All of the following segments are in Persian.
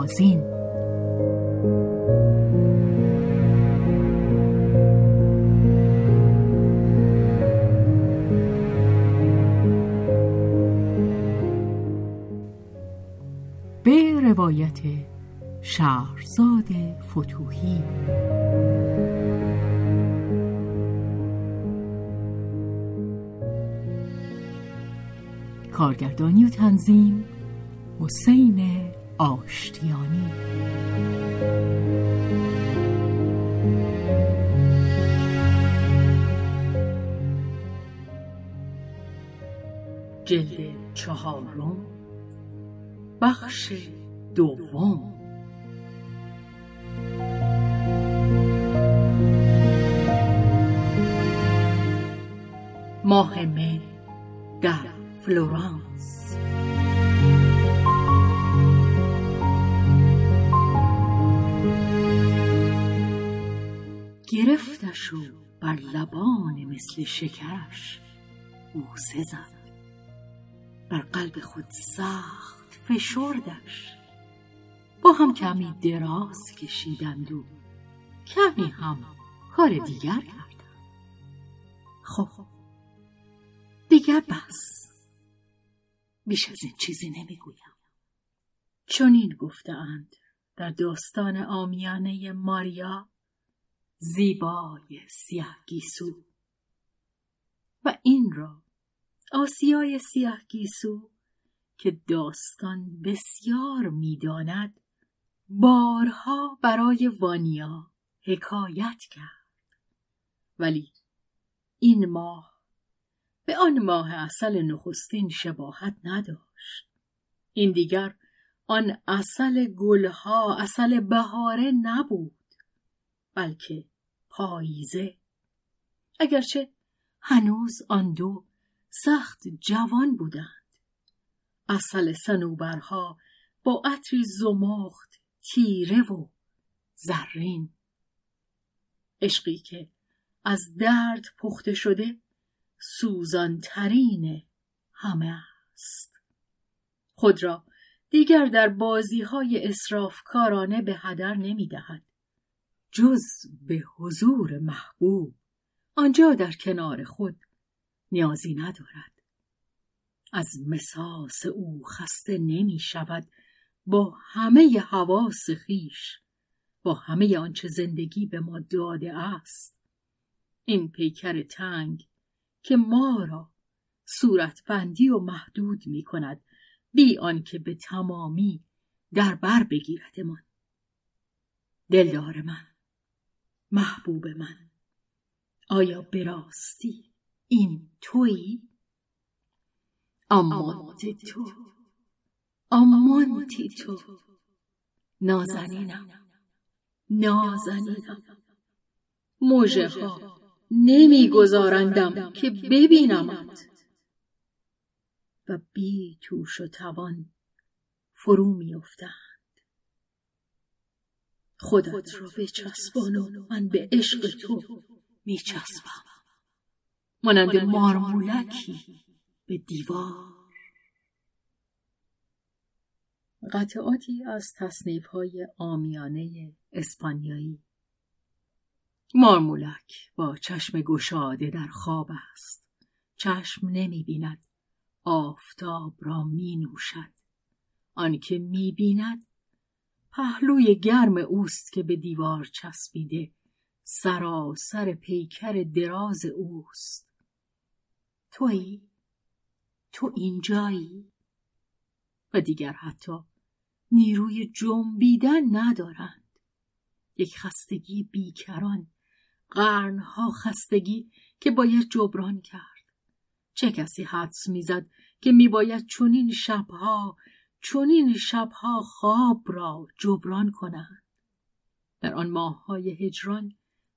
بهازین به روایت شهرزاد فتوهی. کارگردانی و تنظیم حسین آشتیانی. جلد چهارم. بخش دوم. ماه می در فلورانس. گرفتش و بر لبان مثل شکرش بوسه زد بر قلب خود سخت فشردش. با هم کمی دراز کشیدند و کمی هم کار دیگر کردند. خب دیگر بس. بیش از این چیزی نمی‌گویم. چون این گفتهاند در داستان آمیانه ماریا زیبای سیه گیسو و این را آسیای سیه گیسو که داستان بسیار می‌داند بارها برای وانیا حکایت کرد. ولی این ماه به آن ماه اصل نخستین شباهت نداشت. این دیگر آن اصل گلها اصل بهاره نبود. بلکه پاییزه. اگرچه هنوز آن دو سخت جوان بودند. اصل سنوبرها با عطری زمخت تیره و زرین. عشقی که از درد پخته شده سوزانترین همه است. خود را دیگر در بازی های اصرافکارانه به هدر نمی دهد. جز به حضور محبوب آنجا در کنار خود نیازی ندارد. از مساس او خسته نمی شود با همه حواس خیش با همه آنچه زندگی به ما داده است. این پیکر تنگ که ما را صورتبندی و محدود می کند بی آنکه به تمامی در بر بگیردمان. دلدار من. محبوب من. آیا براستی این تویی؟ امانت تو. امانتی تو. نازنینم. نازنینم. موجه ها نمیگذارندم که ببینمت. و بی توش و توان فرو میافتند خودت رو بچسبان و من به عشق تو میچسبم. مانند مارمولکی به دیوار. قطعاتی از تصنیف های آمیانه اسپانیایی. مارمولک با چشم گشاده در خواب است. چشم نمی بیند آفتاب را می نوشد آنکه می بیند پهلوی گرم اوست که به دیوار چسبیده. سراسر پیکر دراز اوست. تویی؟ تو اینجایی؟ و دیگر حتی نیروی جنبیدن ندارند. یک خستگی بیکران قرنها خستگی که باید جبران کرد. چه کسی حدس می‌زد که میباید چنین شبها چنین شبها خواب را جبران کنند. در آن ماههای هجران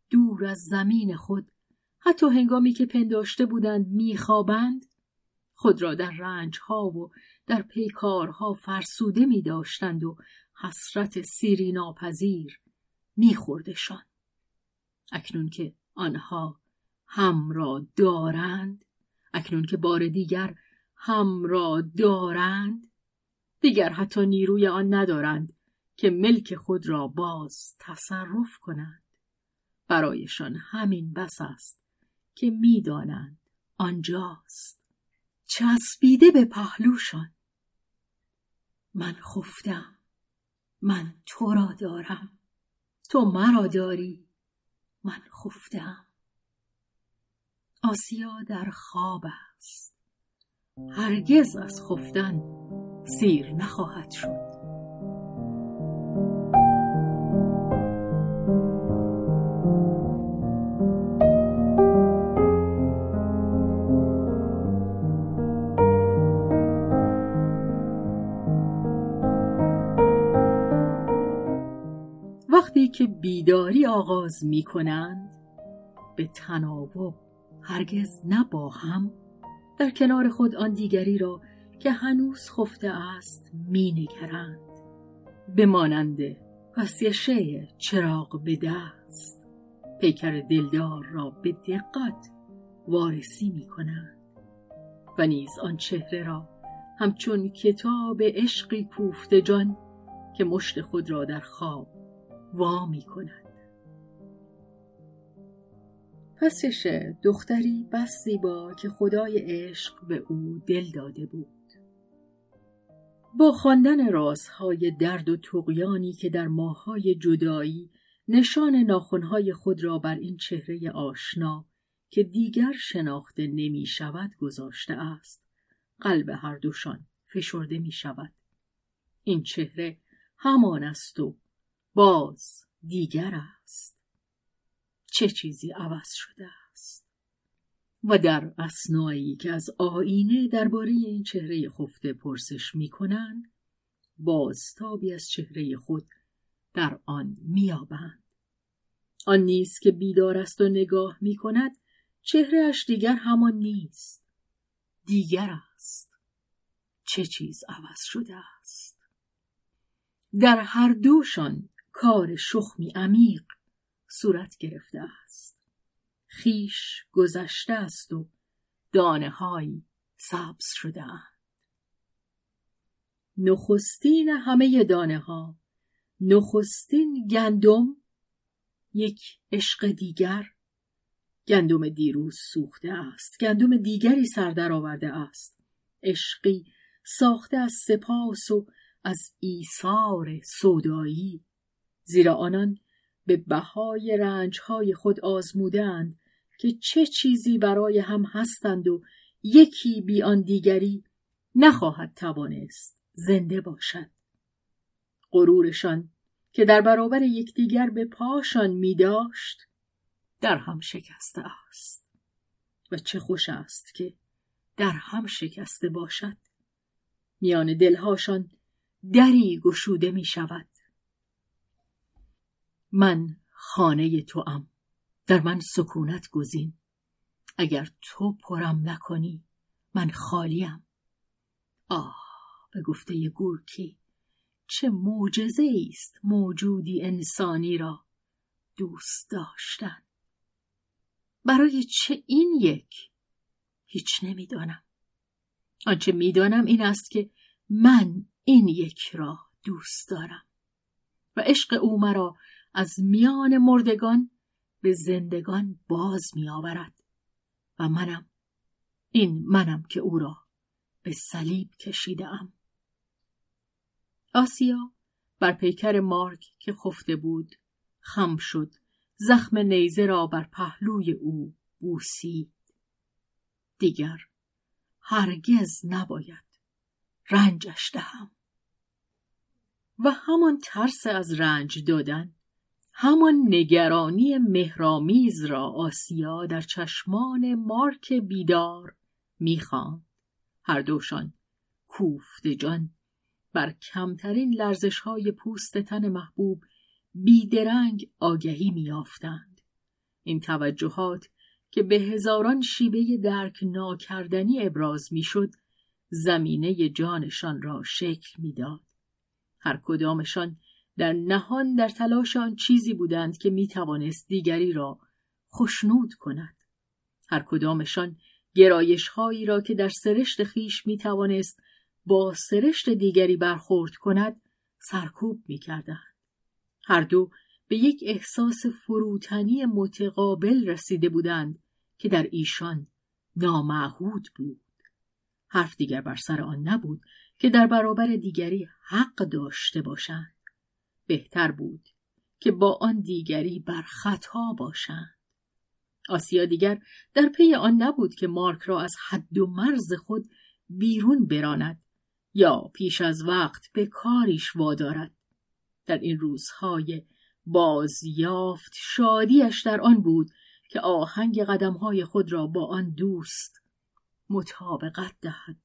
دور از زمین خود حتی هنگامی که پنداشته بودند میخوابند خود را در رنجها و در پیکارها فرسوده می داشتند و حسرت سیری ناپذیر میخوردشان. اکنون که آنها هم را دارند اکنون که بار دیگر هم را دارند دیگر حتی نیروی آن ندارند که ملک خود را باز تصرف کنند. برایشان همین بس است که می‌دانند آنجاست. چسبیده به پهلوشان. من خفتم. من تو را دارم. تو مرا داری. من خفتم. آسیا در خواب است. هرگز از خفتن سیر نخواهد شد. وقتی که بیداری آغاز می کنند به تناوب هرگز نه با هم در کنار خود آن دیگری را که هنوز خفته است می نگرند به مانند پسیشه چراغ به دست. پیکر دلدار را به دقت وارسی می کنند. و نیز آن چهره را همچون کتاب عشقی کوفته جان که مشت خود را در خواب وا می کند. پسش دختری بس زیبا که خدای عشق به او دل داده بود. با خواندن رازهای درد و تقیانی که در ماهای جدایی نشان ناخونهای خود را بر این چهره آشنا که دیگر شناخته نمی شود گذاشته است. قلب هر دوشان فشرده می شود این چهره همان است و باز دیگر است. چه چیزی عوض شده و در اسنایی که از آینه درباره این چهره خفته پرسش می کنند بازتابی از چهره خود در آن میابند آن نیست که بیدار است و نگاه می کند چهرهش دیگر همان نیست. دیگر است. چه چیز عوض شده است؟ در هر دوشان کار شخمی عمیق صورت گرفته است. خیش گذشته است و دانه هایی سبز شده. نخستین همه دانه ها نخستین گندم یک عشق دیگر. گندم دیروز سوخته است گندم دیگری سردر آورده است. عشقی ساخته از سپاس و از ایثار سودایی. زیرا آنان به بهای رنجهای خود آزمودند که چه چیزی برای هم هستند و یکی بی آن دیگری نخواهد توانست زنده باشد. غرورشان که در برابر یکدیگر به پاشان می داشت در هم شکسته است. و چه خوش است که در هم شکسته باشد. میان دلهاشان دری گشوده می شود. من خانه تو ام در من سکونت گزین. اگر تو پرم نکنی من خالیم. آه به گفته گورکی چه معجزه است موجودی انسانی را دوست داشتن. برای چه این یک؟ هیچ نمی‌دانم. آنچه می‌دانم این است که من این یک را دوست دارم و عشق او مرا از میان مردگان به زندگان باز می آورد و منم این منم که او را به صلیب کشیده ام. آسیا بر پیکر مارک که خفته بود خم شد زخم نیزه را بر پهلوی او بوسید دیگر هرگز نباید رنجش دهم و همان ترس از رنج دادن همان نگرانی مهرامیز را آسیا در چشمان مارک بیدار می‌خواند. هر دوشان کوفته جان بر کمترین لرزش های پوست تن محبوب بیدرنگ آگهی میافتند این توجهات که به هزاران شیوه درک ناکردنی ابراز می‌شد زمینه جانشان را شکل می‌داد. هر کدامشان در نهان در تلاش آن چیزی بودند که می توانست دیگری را خشنود کند هر کدامشان گرایش هایی را که در سرشت خیش می توانست با سرشت دیگری برخورد کند سرکوب می کردند. هر دو به یک احساس فروتنی متقابل رسیده بودند که در ایشان نامعهود بود. حرف دیگر بر سر آن نبود که در برابر دیگری حق داشته باشند. بهتر بود که با آن دیگری بر خطا باشند. آسیا دیگر در پی آن نبود که مارک را از حد و مرز خود بیرون براند یا پیش از وقت به کاریش وادارد. در این روزهای بازیافت شادیش در آن بود که آهنگ قدمهای خود را با آن دوست مطابقت دهد.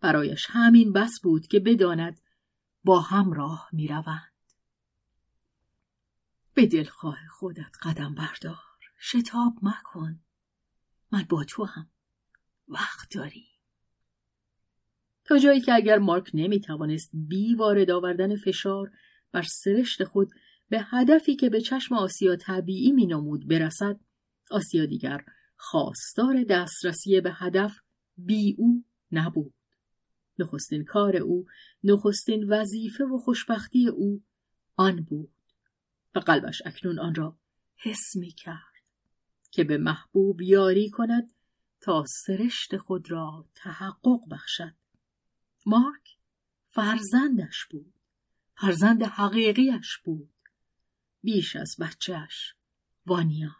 برایش همین بس بود که بداند با هم راه می روند. به دلخواه خودت قدم بردار. شتاب مکن. من با تو هم. وقت داری. تا جایی که اگر مارک نمی توانست بی وارد آوردن فشار بر سرشت خود به هدفی که به چشم آسیا طبیعی می نمود برسد آسیا دیگر خواستار دسترسی به هدف بی او نبود. نخستین کار او، نخستین وظیفه و خوشبختی او آن بود و قلبش اکنون آن را حس می کرد که به محبوب یاری کند تا سرشت خود را تحقق بخشد. مارک فرزندش بود. فرزند حقیقیش بود. بیش از بچهش وانیا.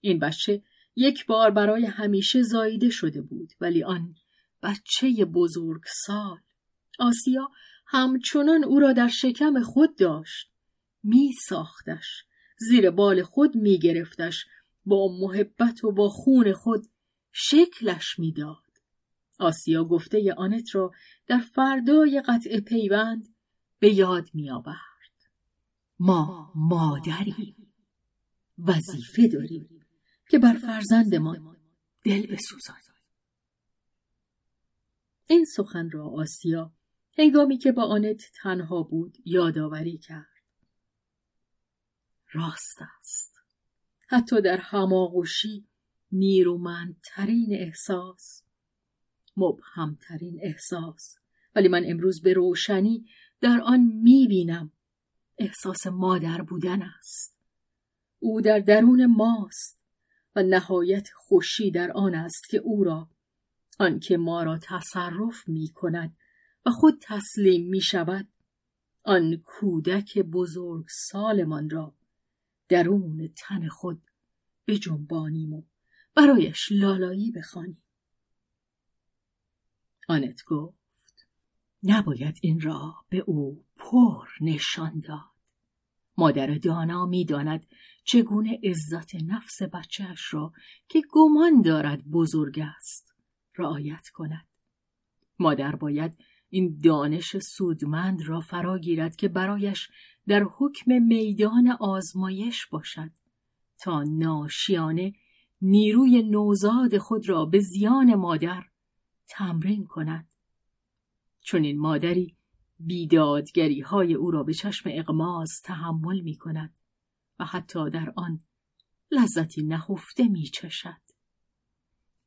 این بچه یک بار برای همیشه زاییده شده بود ولی آن بچه بزرگ سال آسیا همچنان او را در شکم خود داشت می ساختش زیر بال خود می گرفتش با محبت و با خون خود شکلش می‌داد. آسیا گفته آنت را در فردای قطع پیوند به یاد می آورد. ما مادریم. وظیفه داریم که بر فرزندمان دل بسوزانیم. این سخن را آسیا هنگامی که با آنت تنها بود یادآوری کرد. راست است. حتی در هماغوشی نیرومندترین احساس. مبهمترین احساس. ولی من امروز به روشنی در آن می‌بینم احساس مادر بودن است. او در درون ماست و نهایت خوشی در آن است که او را آنکه ما را تصرف می کند و خود تسلیم می شود آن کودک بزرگ سالمان را درون تن خود بجنبانیم و برایش لالایی بخوانیم. آنت گفت نباید این را به او پر نشان داد. مادر دانا می‌داند چگونه عزت نفس بچهش را که گمان دارد بزرگ است رعایت کند. مادر باید این دانش سودمند را فرا گیرد که برایش در حکم میدان آزمایش باشد تا ناشیانه نیروی نوزاد خود را به زیان مادر تمرین کند چون این مادری بیدادگری های او را به چشم اقماز تحمل می کند و حتی در آن لذتی نهفته می چشد.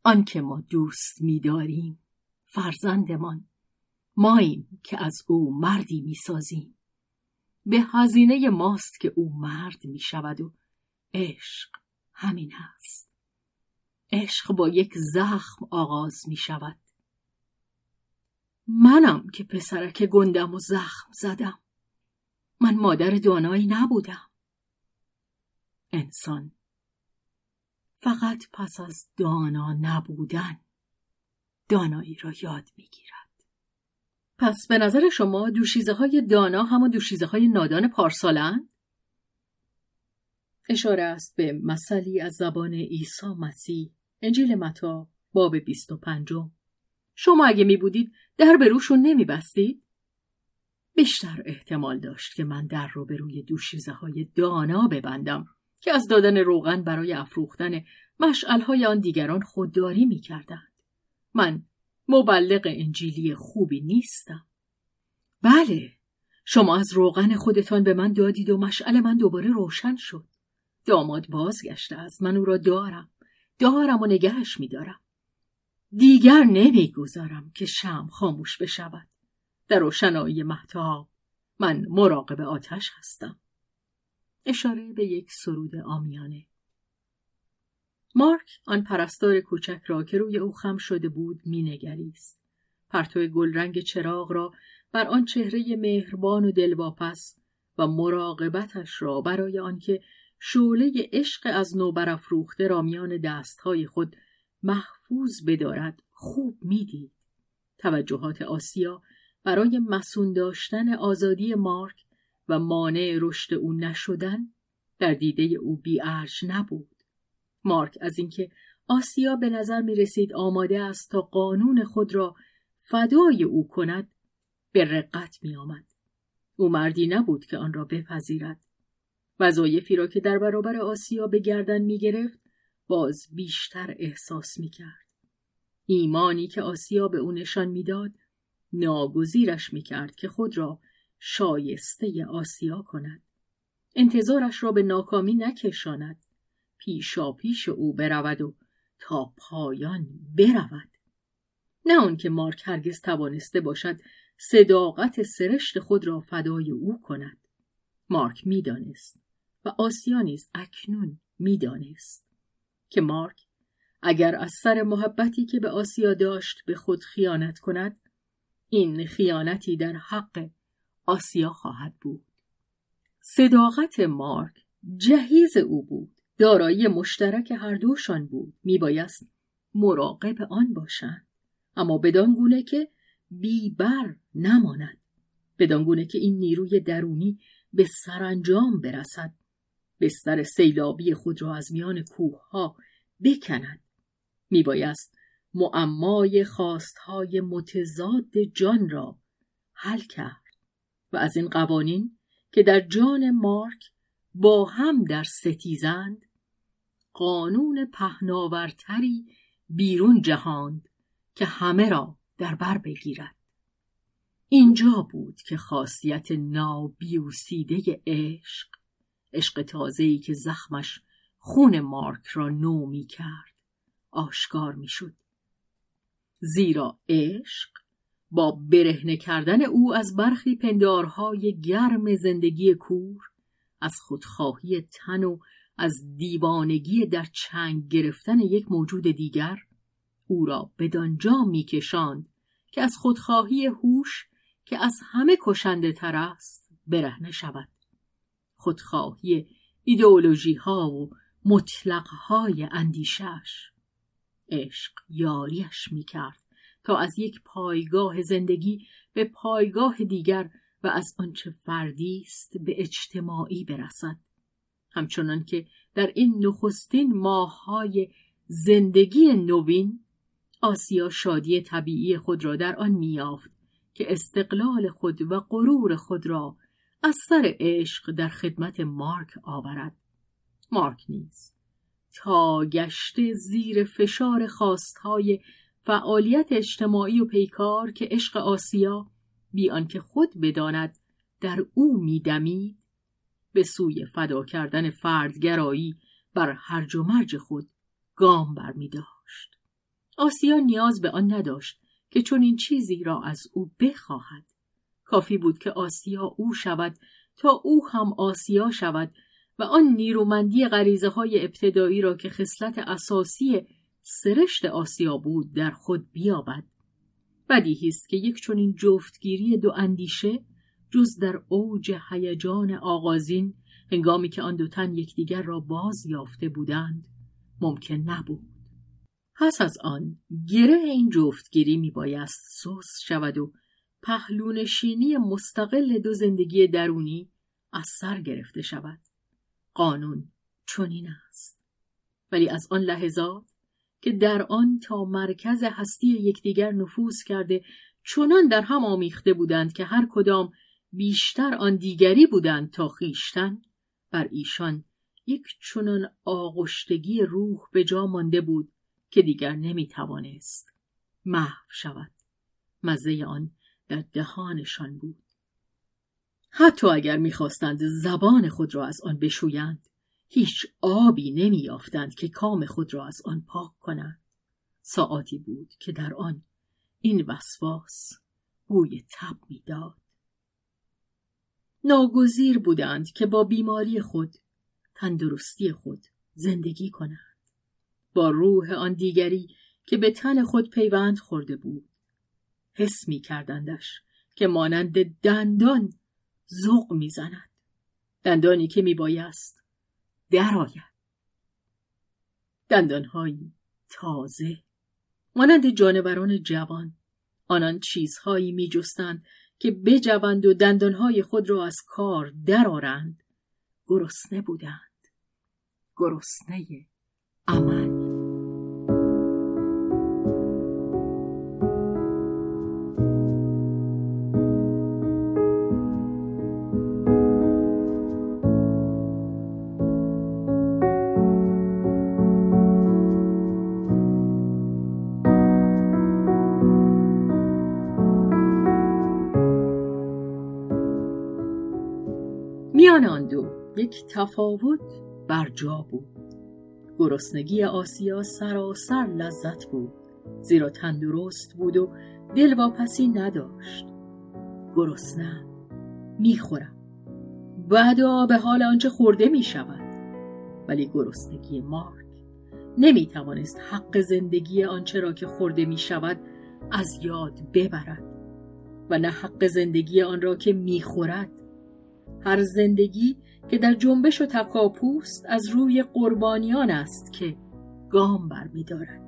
آنکه ما دوست می داریم فرزندمان ماییم که از او مردی می سازیم. به هزینه ماست که او مرد می شود و عشق همین است. عشق با یک زخم آغاز می شود. منم که پسرک گندم و زخم زدم. من مادر دانایی نبودم. انسان فقط پس از دانا نبودن دانایی را یاد می‌گیرد. پس به نظر شما دوشیزه های دانا همون دوشیزه های نادان پارسالند؟ اشاره است به مسئلی از زبان عیسی مسیح انجیل متا باب بیست و پنجم شما اگه می بودید در به روشون نمی بستید؟ بیشتر احتمال داشت که من در رو به روی دوشیزه های دانا ببندم که از دادن روغن برای افروختن مشعل آن دیگران خودداری می کردند. من مبلغ انجیلی خوبی نیستم. بله، شما از روغن خودتان به من دادید و مشعل من دوباره روشن شد. داماد بازگشته از من او را دارم. دارم و نگهش میدارم. دیگر نمی‌گذارم که شم خاموش بشود. در روشنایی محتاب من مراقب آتش هستم. اشاره به یک سرود آمیانه. مارک آن پرستار کوچک را که روی او خم شده بود مینگریست. پرتو گلرنگ چراغ را بر آن چهره مهربان و دلواپس و مراقبتش را برای آنکه شعله عشق از نو برافروخته را میان دستهای خود محفوظ بدارد خوب می‌دید. توجهات آسیا برای مسون داشتن آزادی مارک و مانع رشد او نشدن در دیده او بیارج نبود. مارک از اینکه آسیا به نظر می رسید آماده است تا قانون خود را فدای او کند به رقت می آمد. او مردی نبود که آن را بپذیرد. وظایفی را که در برابر آسیا به گردن می گرفت باز بیشتر احساس می کرد. ایمانی که آسیا به او نشان می‌داد ناگزیرش می کرد که خود را شایسته آسیا کند. انتظارش را به ناکامی نکشاند. پیشا پیش او برود و تا پایان برود. نه آنکه مارک هرگز توانسته باشد صداقت سرشت خود را فدای او کند. مارک می‌دانست و آسیا نیز اکنون می‌دانست که مارک اگر از سر محبتی که به آسیا داشت به خود خیانت کند این خیانتی در حق آسیا خواهد بود صداقت مارک جهیز او بود دارایی مشترک هر دوشان بود. میبایست مراقب آن باشند. اما بدان گونه که بیبر نماند. بدان گونه که این نیروی درونی به سرانجام برسد. بستر سیلابی خود را از میان کوه ها بکند. میبایست معمای خواستهای متضاد جان را حل کرد. و از این قوانین که در جان مارک با هم در ستیزند قانون پهناورتری بیرون جهاند که همه را در بر بگیرد اینجا بود که خاصیت نابیوسیده عشق عشق تازه‌ای که زخمش خون مارک را نو می کرد آشکار می. زیرا عشق با برهنه کردن او از برخی پندارهای گرم زندگی کور از خودخواهی تن و از دیوانگی در چنگ گرفتن یک موجود دیگر او را بدانجا میکشاند که از خودخواهی هوش که از همه کشنده تر است برهنه شود. خودخواهی ایدئولوژی ها و مطلق های اندیشش عشق یاریش می‌کرد تا از یک پایگاه زندگی به پایگاه دیگر و از آنچه فردی است به اجتماعی برسد. همچنان که در این نخستین ماههای زندگی نوین آسیا شادی طبیعی خود را در آن میافت که استقلال خود و غرور خود را از سر عشق در خدمت مارک آورد. مارک نیست تا گشته زیر فشار خواستهای فعالیت اجتماعی و پیکار که عشق آسیا بی آنکه خود بداند در او میدمید به سوی فدا کردن فردگرایی بر هرج و مرج خود گام بر می داشت. آسیا نیاز به آن نداشت که چون این چیزی را از او بخواهد. کافی بود که آسیا او شود تا او هم آسیا شود و آن نیرومندی غریزه های ابتدایی را که خصلت اساسی سرشت آسیا بود در خود بیابد. بدیهی است که یک چنین جفتگیری دو اندیشه جز در اوج هیجان آغازین هنگامی که آن دو تن یکدیگر را باز یافته بودند ممکن نبود. پس از آن گره این جفتگیری می بایست سوس شود و پهلونشینی مستقل دو زندگی درونی از سر گرفته شود. قانون چنین است. ولی از آن لحظات که در آن تا مرکز هستی یکدیگر نفوذ کرده چنان در هم آمیخته بودند که هر کدام بیشتر آن دیگری بودند تا خیشتن بر ایشان یک چنان آغشتگی روح به جا مانده بود که دیگر نمی توانست محو شود. مزه آن در دهانشان بود. حتی اگر می‌خواستند زبان خود را از آن بشویند هیچ آبی نمیافتند که کام خود را از آن پاک کنند. ساعاتی بود که در آن این وسواس بوی تب می‌داد. ناگزیر بودند که با بیماری خود تندرستی خود زندگی کنند. با روح آن دیگری که به تن خود پیوند خورده بود حس می کردندش که مانند دندان زغ می‌زند دندانی که میبایست درآید. دندانهایی تازه مانند جانوران جوان آنان چیزهایی میجستند که بجوند و دندانهای خود را از کار درآرند. گرسنه بودند. گرسنه یک تفاوت بر جا بود. گرسنگی آسیا سراسر لذت بود زیرا تندرست بود و دلواپسی نداشت. گرسنه می‌خورم. بعد به حال آنچه خورده می شود ولی گرسنگی مارک نمی توانست حق زندگی آنچه را که خورده می شود از یاد ببرد. و نه حق زندگی آن را که می خورد هر زندگی که در جنبش و تکاپوست از روی قربانیان است که گام برمیدارد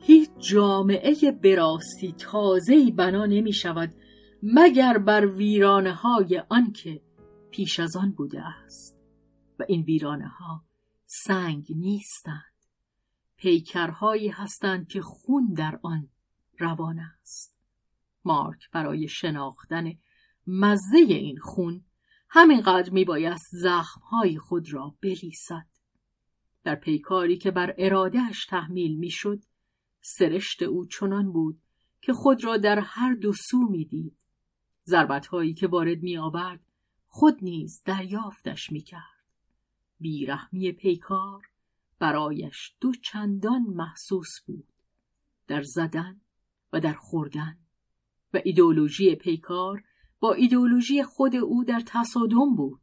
هیچ جامعه براستی تازهی بنا نمی شود مگر بر ویرانه های آن که پیش از آن بوده است. و این ویرانه ها سنگ نیستند. پیکرهایی هستند که خون در آن روان است. مارک برای شناختن مزه این خون همینقدر میبایست زخمهای خود را بلیسد در پیکاری که بر ارادهش تحمیل می‌شد سرشت او چنان بود که خود را در هر دو سو می‌دید. ضربتهایی که وارد میآورد خود نیز دریافتش می‌کرد. بیرحمی پیکار برایش دو چندان محسوس بود در زدن و در خوردن. و ایدولوژی پیکار با ایدولوژی خود او در تصادم بود.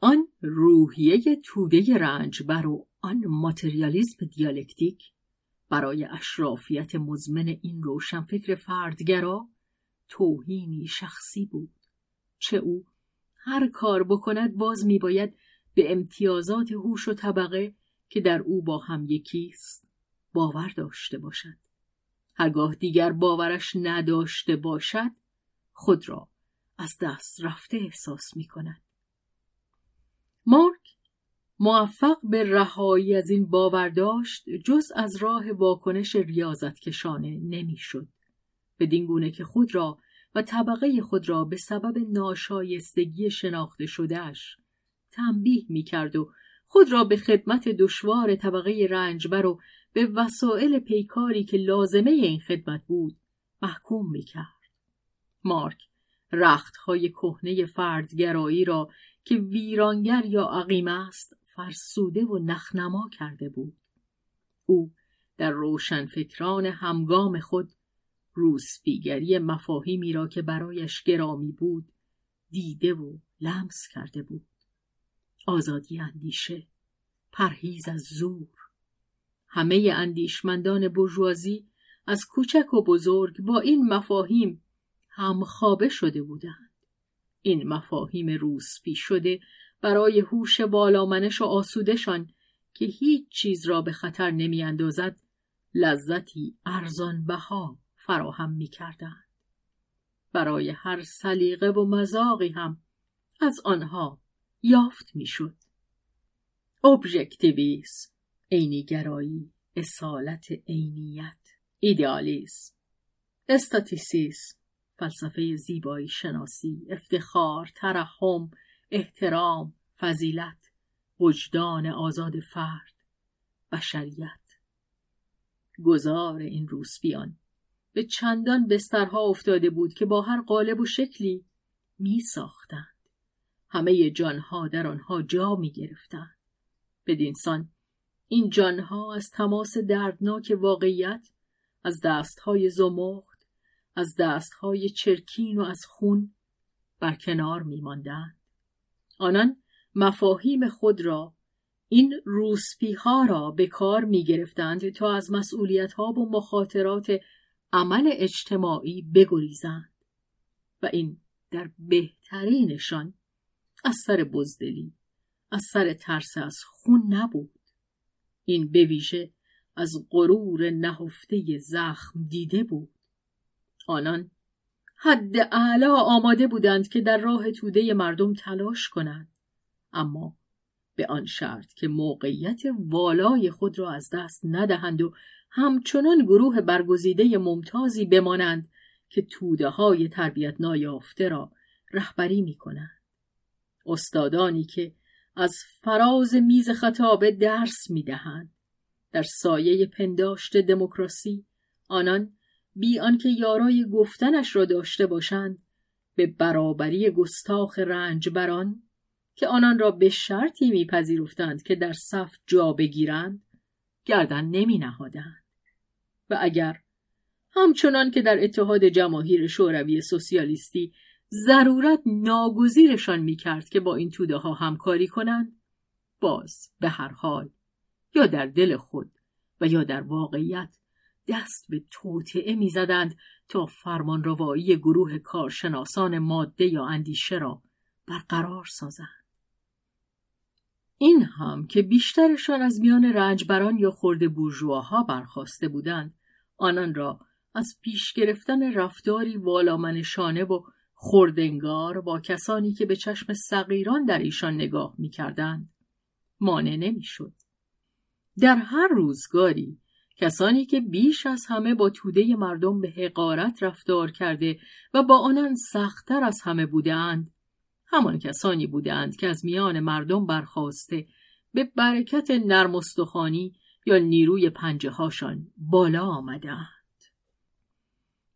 آن روحیه توده رنجبر و آن ماتریالیزم دیالکتیک برای اشرافیت مزمن این روشنفکر فردگرا توهینی شخصی بود چه او هر کار بکند باز میباید به امتیازات هوش و طبقه که در او با هم یکیست باور داشته باشد. هرگاه دیگر باورش نداشته باشد خود را از دست رفته احساس می کند. مارک موفق به رهایی از این باور داشت جز از راه واکنش ریاضت کشانه نمی‌شد. بدین گونه که خود را و طبقه خود را به سبب ناشایستگی شناخته شدهش تنبیه می کرد و خود را به خدمت دشوار طبقه رنجبر و به وسایل پیکاری که لازمه این خدمت بود محکوم می کرد. مارک رختهای کهنه فردگرایی را که ویرانگر یا عقیم است فرسوده و نخنما کرده بود. او در روشنفکران همگام خود روسپیگری مفاهیمی را که برایش گرامی بود دیده و لمس کرده بود. آزادی اندیشه پرهیز از زور. همه اندیشمندان برجوازی از کوچک و بزرگ با این مفاهیم هم خوابه شده بودند. این مفاهیم روسپی شده برای هوش بالامنش و آسودشان که هیچ چیز را به خطر نمی اندازد لذتی ارزان بها فراهم می کردند. برای هر سلیقه و مزاقی هم از آنها یافت می‌شد. ابژکتیویسم، عینیگرایی، اصالت عینیت، ایدئالیسم، استاتیسیسم، فلسفه زیبایی شناسی، افتخار، ترحم، احترام، فضیلت، وجدان آزاد فرد، بشریت. گذار این روسپیان به چندان بسترها افتاده بود که با هر قالب و شکلی می ساختند. همه جانها در آنها جا می گرفتند. بدینسان این جانها از تماس دردناک واقعیت از دستهای زمخت از دستهای چرکین و از خون بر کنار می ماندند. آنان مفاهیم خود را این روسپی ها را به کار می گرفتند تا از مسئولیت ها و مخاطرات عمل اجتماعی بگریزند و این در بهترینشان از سر بزدلی از سر ترس از خون نبود این به ویژه از غرور نهفته زخم دیده بود آنان حد اعلا آماده بودند که در راه توده مردم تلاش کنند اما به آن شرط که موقعیت والای خود را از دست ندهند و همچنان گروه برگزیده ممتازی بمانند که توده های تربیت نایافته را رهبری می کنند. استادانی که از فراز میز خطابه درس می دهند. در سایه پنداشت دموکراسی آنان بی آنکه یارای گفتنش را داشته باشند به برابری گستاخ رنج بران که آنان را به شرطی میپذیرفتند که در صف جا بگیرند گردن نمی نهادند. و اگر همچنان که در اتحاد جماهیر شوروی سوسیالیستی ضرورت ناگزیرشان می‌کرد که با این توده ها همکاری کنند باز به هر حال یا در دل خود و یا در واقعیت دست به توطعه می‌زدند تا فرمانروایی گروه کارشناسان ماده یا اندیشه را برقرار سازند. این هم که بیشترشان از میان رنجبران یا خورده بورژواها برخواسته بودند آنان را از پیش گرفتن رفتاری والامنشانه و خوردنگار با کسانی که به چشم صغیران در ایشان نگاه می‌کردند مانع نمی‌شد. در هر روزگاری کسانی که بیش از همه با توده مردم به حقارت رفتار کرده و با آنان سختتر از همه بودند همان کسانی بودند که از میان مردم برخواسته به برکت نرمستخانی یا نیروی پنجه هاشان بالا آمدند.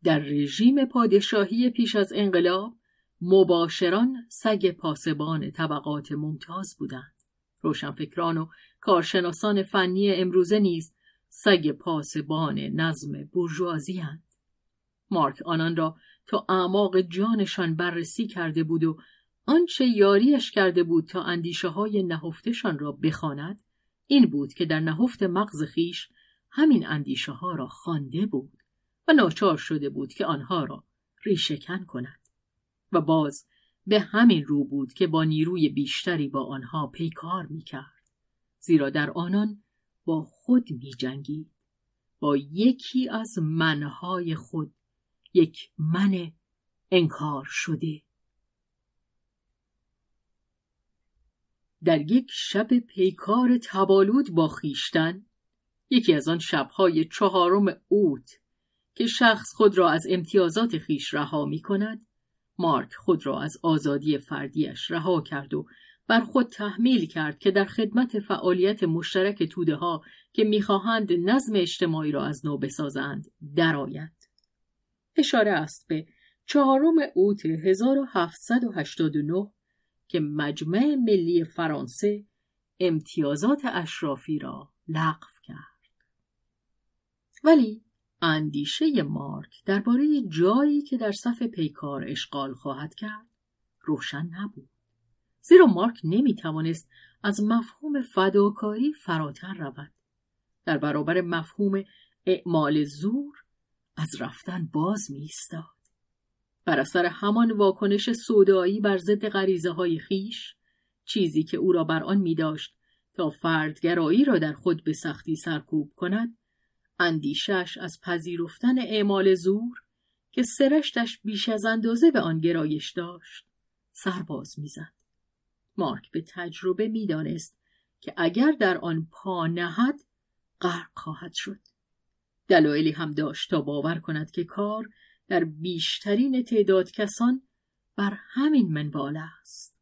در رژیم پادشاهی پیش از انقلاب مباشران سگ پاسبان طبقات ممتاز بودند. روشنفکران و کارشناسان فنی امروزه نیز سگ پاسبان نظم بورژوازی مارک آنان را تا اعماق جانشان بررسی کرده بود و آنچه یاریش کرده بود تا اندیشه های نهفتشان را بخواند این بود که در نهفت مغز خیش همین اندیشه ها را خوانده بود و ناچار شده بود که آنها را ریشکن کند و باز به همین رو بود که با نیروی بیشتری با آنها پیکار می کرد. زیرا در آنان با خود می جنگید. با یکی از منهای خود یک من انکار شده در یک شب پیکار تبالود با خیشتن یکی از آن شبهای چهارم اوت که شخص خود را از امتیازات خیش رها می کند مارک خود را از آزادی فردیش رها کرد و بر خود تحمیل کرد که در خدمت فعالیت مشترک توده ها که می‌خواهند نظم اجتماعی را از نو بسازند درآید. اشاره است به چهارم اوت 1789 که مجمع ملی فرانسه امتیازات اشرافی را لغو کرد. ولی اندیشه مارک درباره جایی که در صف پیکار اشغال خواهد کرد روشن نبود. زیرا مارک نمی توانست از مفهوم فداکاری فراتر رود. در برابر مفهوم اعمال زور از رفتن باز می. بر اثر همان واکنش سودایی بر ضد غریزه های خیش چیزی که او را بر آن می داشت تا فردگرایی را در خود به سختی سرکوب کند اندیشش از پذیرفتن اعمال زور که سرشتش بیش از اندازه به آن گرایش داشت سرباز می‌زد مارک به تجربه می‌دانست که اگر در آن پا نهد غرق خواهد شد. دلایلی هم داشت تا باور کند که کار در بیشترین تعداد کسان بر همین منوال است.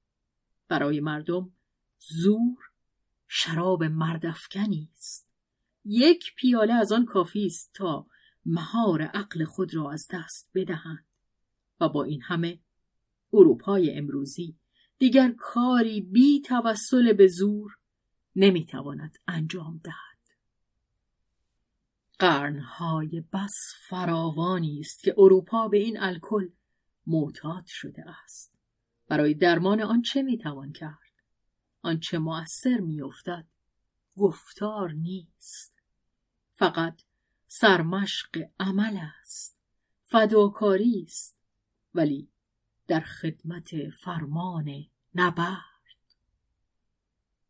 برای مردم زور شراب مردفکنی است. یک پیاله از آن کافی است تا مهار عقل خود را از دست بدهند و با این همه اروپای امروزی دیگر کاری بی توسل به زور نمی‌تواند انجام دهد. قرنهای بس فراوانی است که اروپا به این الکل معتاد شده است. برای درمان آن چه می‌توان کرد؟ آنچه مؤثر میافتد گفتار نیست. فقط سرمشق عمل است. فداکاری است. ولی در خدمت فرمان نبرد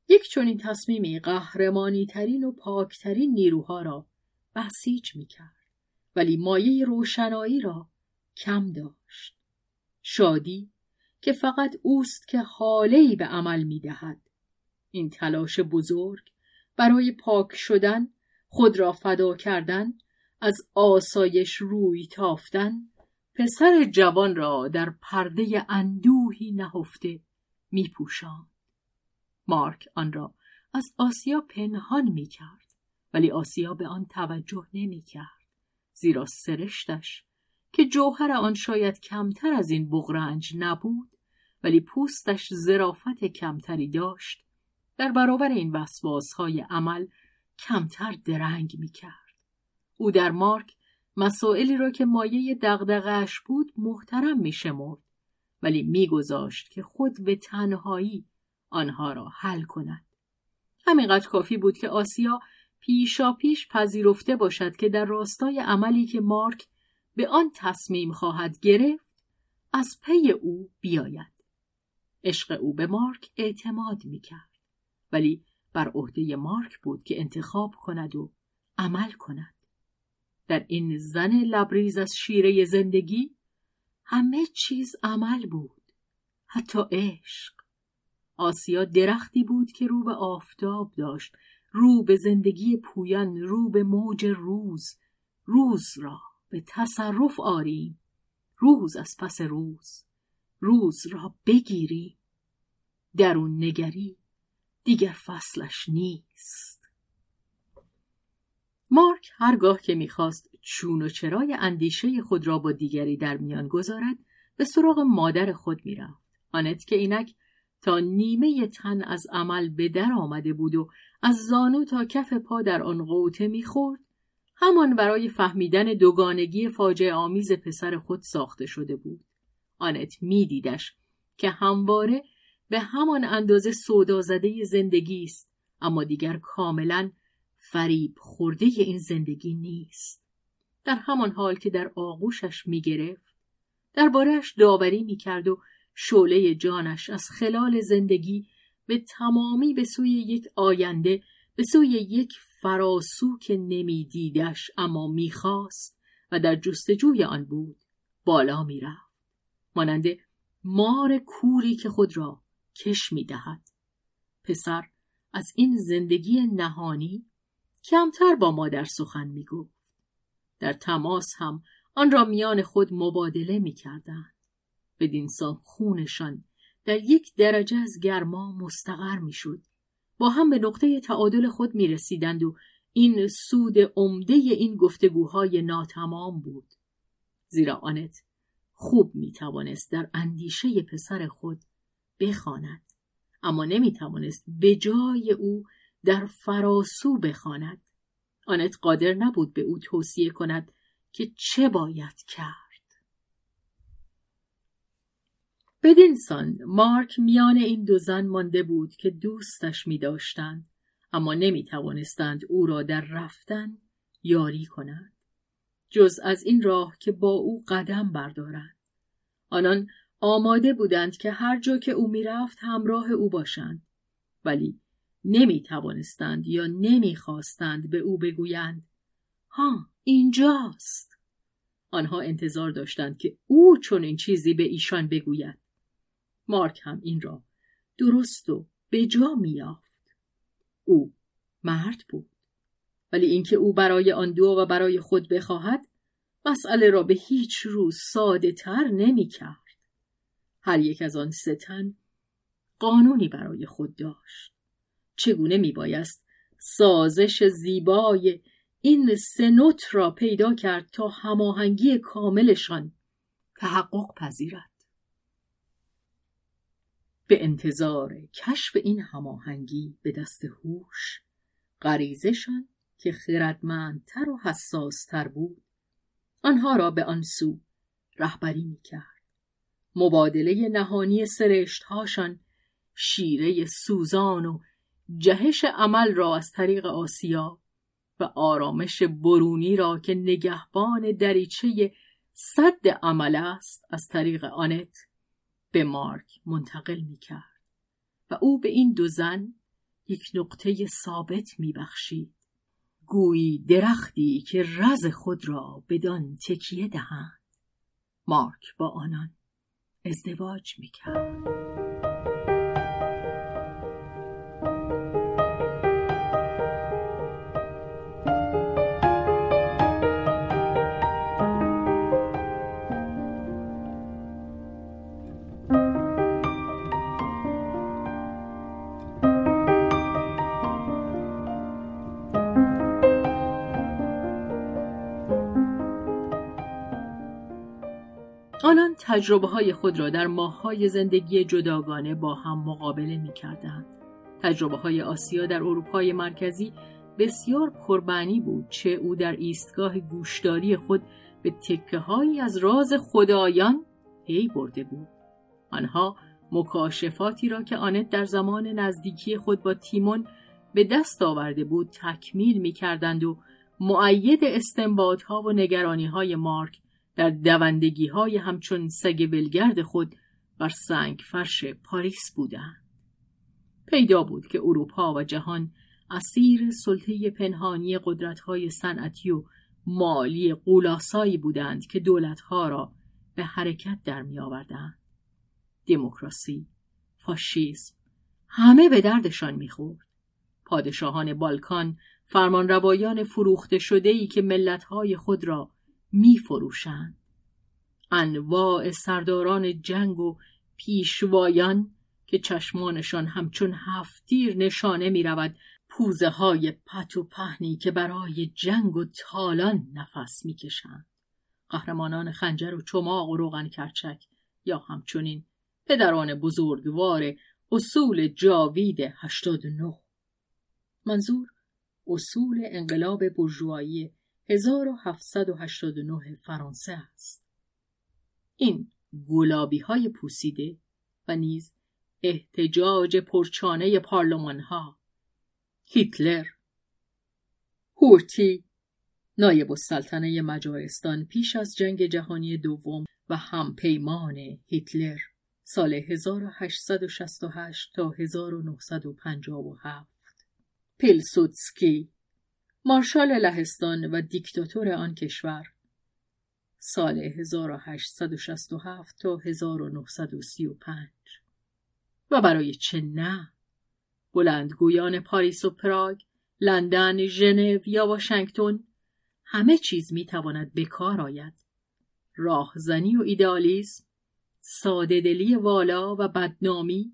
یک چنین تصمیمی قهرمانی ترین و پاکترین نیروها را بسیج می کرد ولی مایه روشنایی را کم داشت شادی که فقط اوست که حاله به عمل می دهد. این تلاش بزرگ برای پاک شدن خود را فدا کردن از آسایش روی تافتن پسر جوان را در پرده اندوهی نهفته می پوشاند. مارک آن را از آسیا پنهان می کرد ولی آسیا به آن توجه نمی کرد زیرا سرشتش که جوهر آن شاید کمتر از این بغرنج نبود ولی پوستش زرافت کمتری داشت در برابر این وسواسهای عمل کمتر درنگ می کرد. او در مارک مسائلی را که مایه دغدغهاش بود محترم می شمرد ولی میگذاشت که خود به تنهایی آنها را حل کند. همینقدر کافی بود که آسیا پیشا پیش پذیرفته باشد که در راستای عملی که مارک به آن تصمیم خواهد گرفت از پی او بیاید. عشق او به مارک اعتماد می کرد. ولی بر عهده مارک بود که انتخاب کند و عمل کند. در این زن لبریز از شیره زندگی همه چیز عمل بود. حتی عشق. آسیا درختی بود که رو به آفتاب داشت. رو به زندگی پویان، رو به موج روز. روز را به تصرف آریم. روز از پس روز. روز را بگیریم. درون نگری دیگر فصلش نیست مارک هرگاه که می‌خواست چون و چرای اندیشه خود را با دیگری در میان گذارد به سراغ مادر خود می‌رفت. آنت که اینک تا نیمه تن از عمل به در آمده بود و از زانو تا کف پا در آن قوطه می‌خورد همان برای فهمیدن دوگانگی فاجعه آمیز پسر خود ساخته شده بود. آنت میدیدش که همواره به همان اندازه سودا زده زندگی است اما دیگر کاملا فریب خورده این زندگی نیست در همان حال که در آغوشش می گرفت دربارهش داوری می کرد و شعله جانش از خلال زندگی به تمامی به سوی یک آینده به سوی یک فراسو که نمیدیدش اما می‌خواست و در جستجوی آن بود بالا می‌رفت مانند مار کوری که خود را کش می دهد. پسر از این زندگی نهانی کمتر با مادر سخن می گفت. در تماس هم آن را میان خود مبادله می کردن. بدین خونشان در یک درجه از گرما مستقر می شد. با هم به نقطه تعادل خود می رسیدند و این سود عمده این گفتگوهای ناتمام بود. زیرا آنت خوب می توانست در اندیشه پسر خود بخواند اما نمی توانست به جای او در فراسو بخواند. آنت قادر نبود به او توصیه کند که چه باید کرد. بدینسان مارک میان این دو زن مانده بود که دوستش می داشتند اما نمی توانستند او را در رفتن یاری کنند. جز از این راه که با او قدم بردارند. آنان آماده بودند که هر جا که او می‌رفت همراه او باشند. ولی نمی توانستند یا نمی خواستند به او بگویند ها اینجاست آنها انتظار داشتند که او چون این چیزی به ایشان بگوید مارک هم این را درست و به جا میافت او مرد بود ولی اینکه او برای آن دو و برای خود بخواهد مسئله را به هیچ رو ساده تر نمی کرد. هر یک از آن ستن قانونی برای خود داشت. چگونه می بایست سازش زیبای این سنوت را پیدا کرد تا هماهنگی کاملشان تحقق پذیرد. به انتظار کشف این هماهنگی به دست هوش غریزشان که خردمندتر و حساستر بود آنها را به آن سو رهبری می‌کرد مبادله نهانی سرشتهاشان شیره سوزان و جهش عمل را از طریق آسیا و آرامش برونی را که نگهبان دریچه صد عمل است از طریق آنت به مارک منتقل می کرد و او به این دو زن یک نقطه ثابت می بخشید. گویی درختی که رز خود را بدان تکیه دهند مارک با آنان ازدواج می کرد. آنان تجربه های خود را در ماه زندگی جداگانه با هم مقابله می کردند. تجربه های آسیا در اروپای مرکزی بسیار پربعنی بود چه او در ایستگاه گوشداری خود به تکه هایی از راز خدایان پی برده بود. آنها مکاشفاتی را که آنت در زمان نزدیکی خود با تیمون به دست آورده بود تکمیل می کردند و معید ها و نگرانی های مارک در دوندگی های همچون سگ بلگرد خود بر سنگ فرش پاریس بودند. پیدا بود که اروپا و جهان اسیر سلطه پنهانی های صنعتی و مالی قولاسایی بودند که دولتها را به حرکت در می آوردند. دموکراسی، فاشیسم، همه به دردشان می‌خورد. پادشاهان بالکان فرمانروایان فروخته شده ای که ملتهای خود را می فروشند. انواع سرداران جنگ و پیشوایان که چشمانشان همچون هفتیر نشانه می رود پوزه های پت و پهنی که برای جنگ و تالان نفس می کشند. قهرمانان خنجر و چماق و روغن کرچک یا همچنین پدران بزرگوار اصول جاوید 89 منظور اصول انقلاب برجوایی 1789 فرانسه است. این گلابی های پوسیده و نیز احتجاج پرچانه پارلمان ها هیتلر هورتی نایب السلطنه مجارستان پیش از جنگ جهانی دوم و همپیمان هیتلر سال 1868 تا 1957 پیلسودسکی مارشال لهستان و دیکتاتور آن کشور. سال 1867 تا 1935 و برای چه نه؟ بلندگویان پاریس و پراگ لندن ژنو یا واشنگتن همه چیز می تواند به کار آید. راهزنی و ایدالیسم ساده دلی والا و بدنامی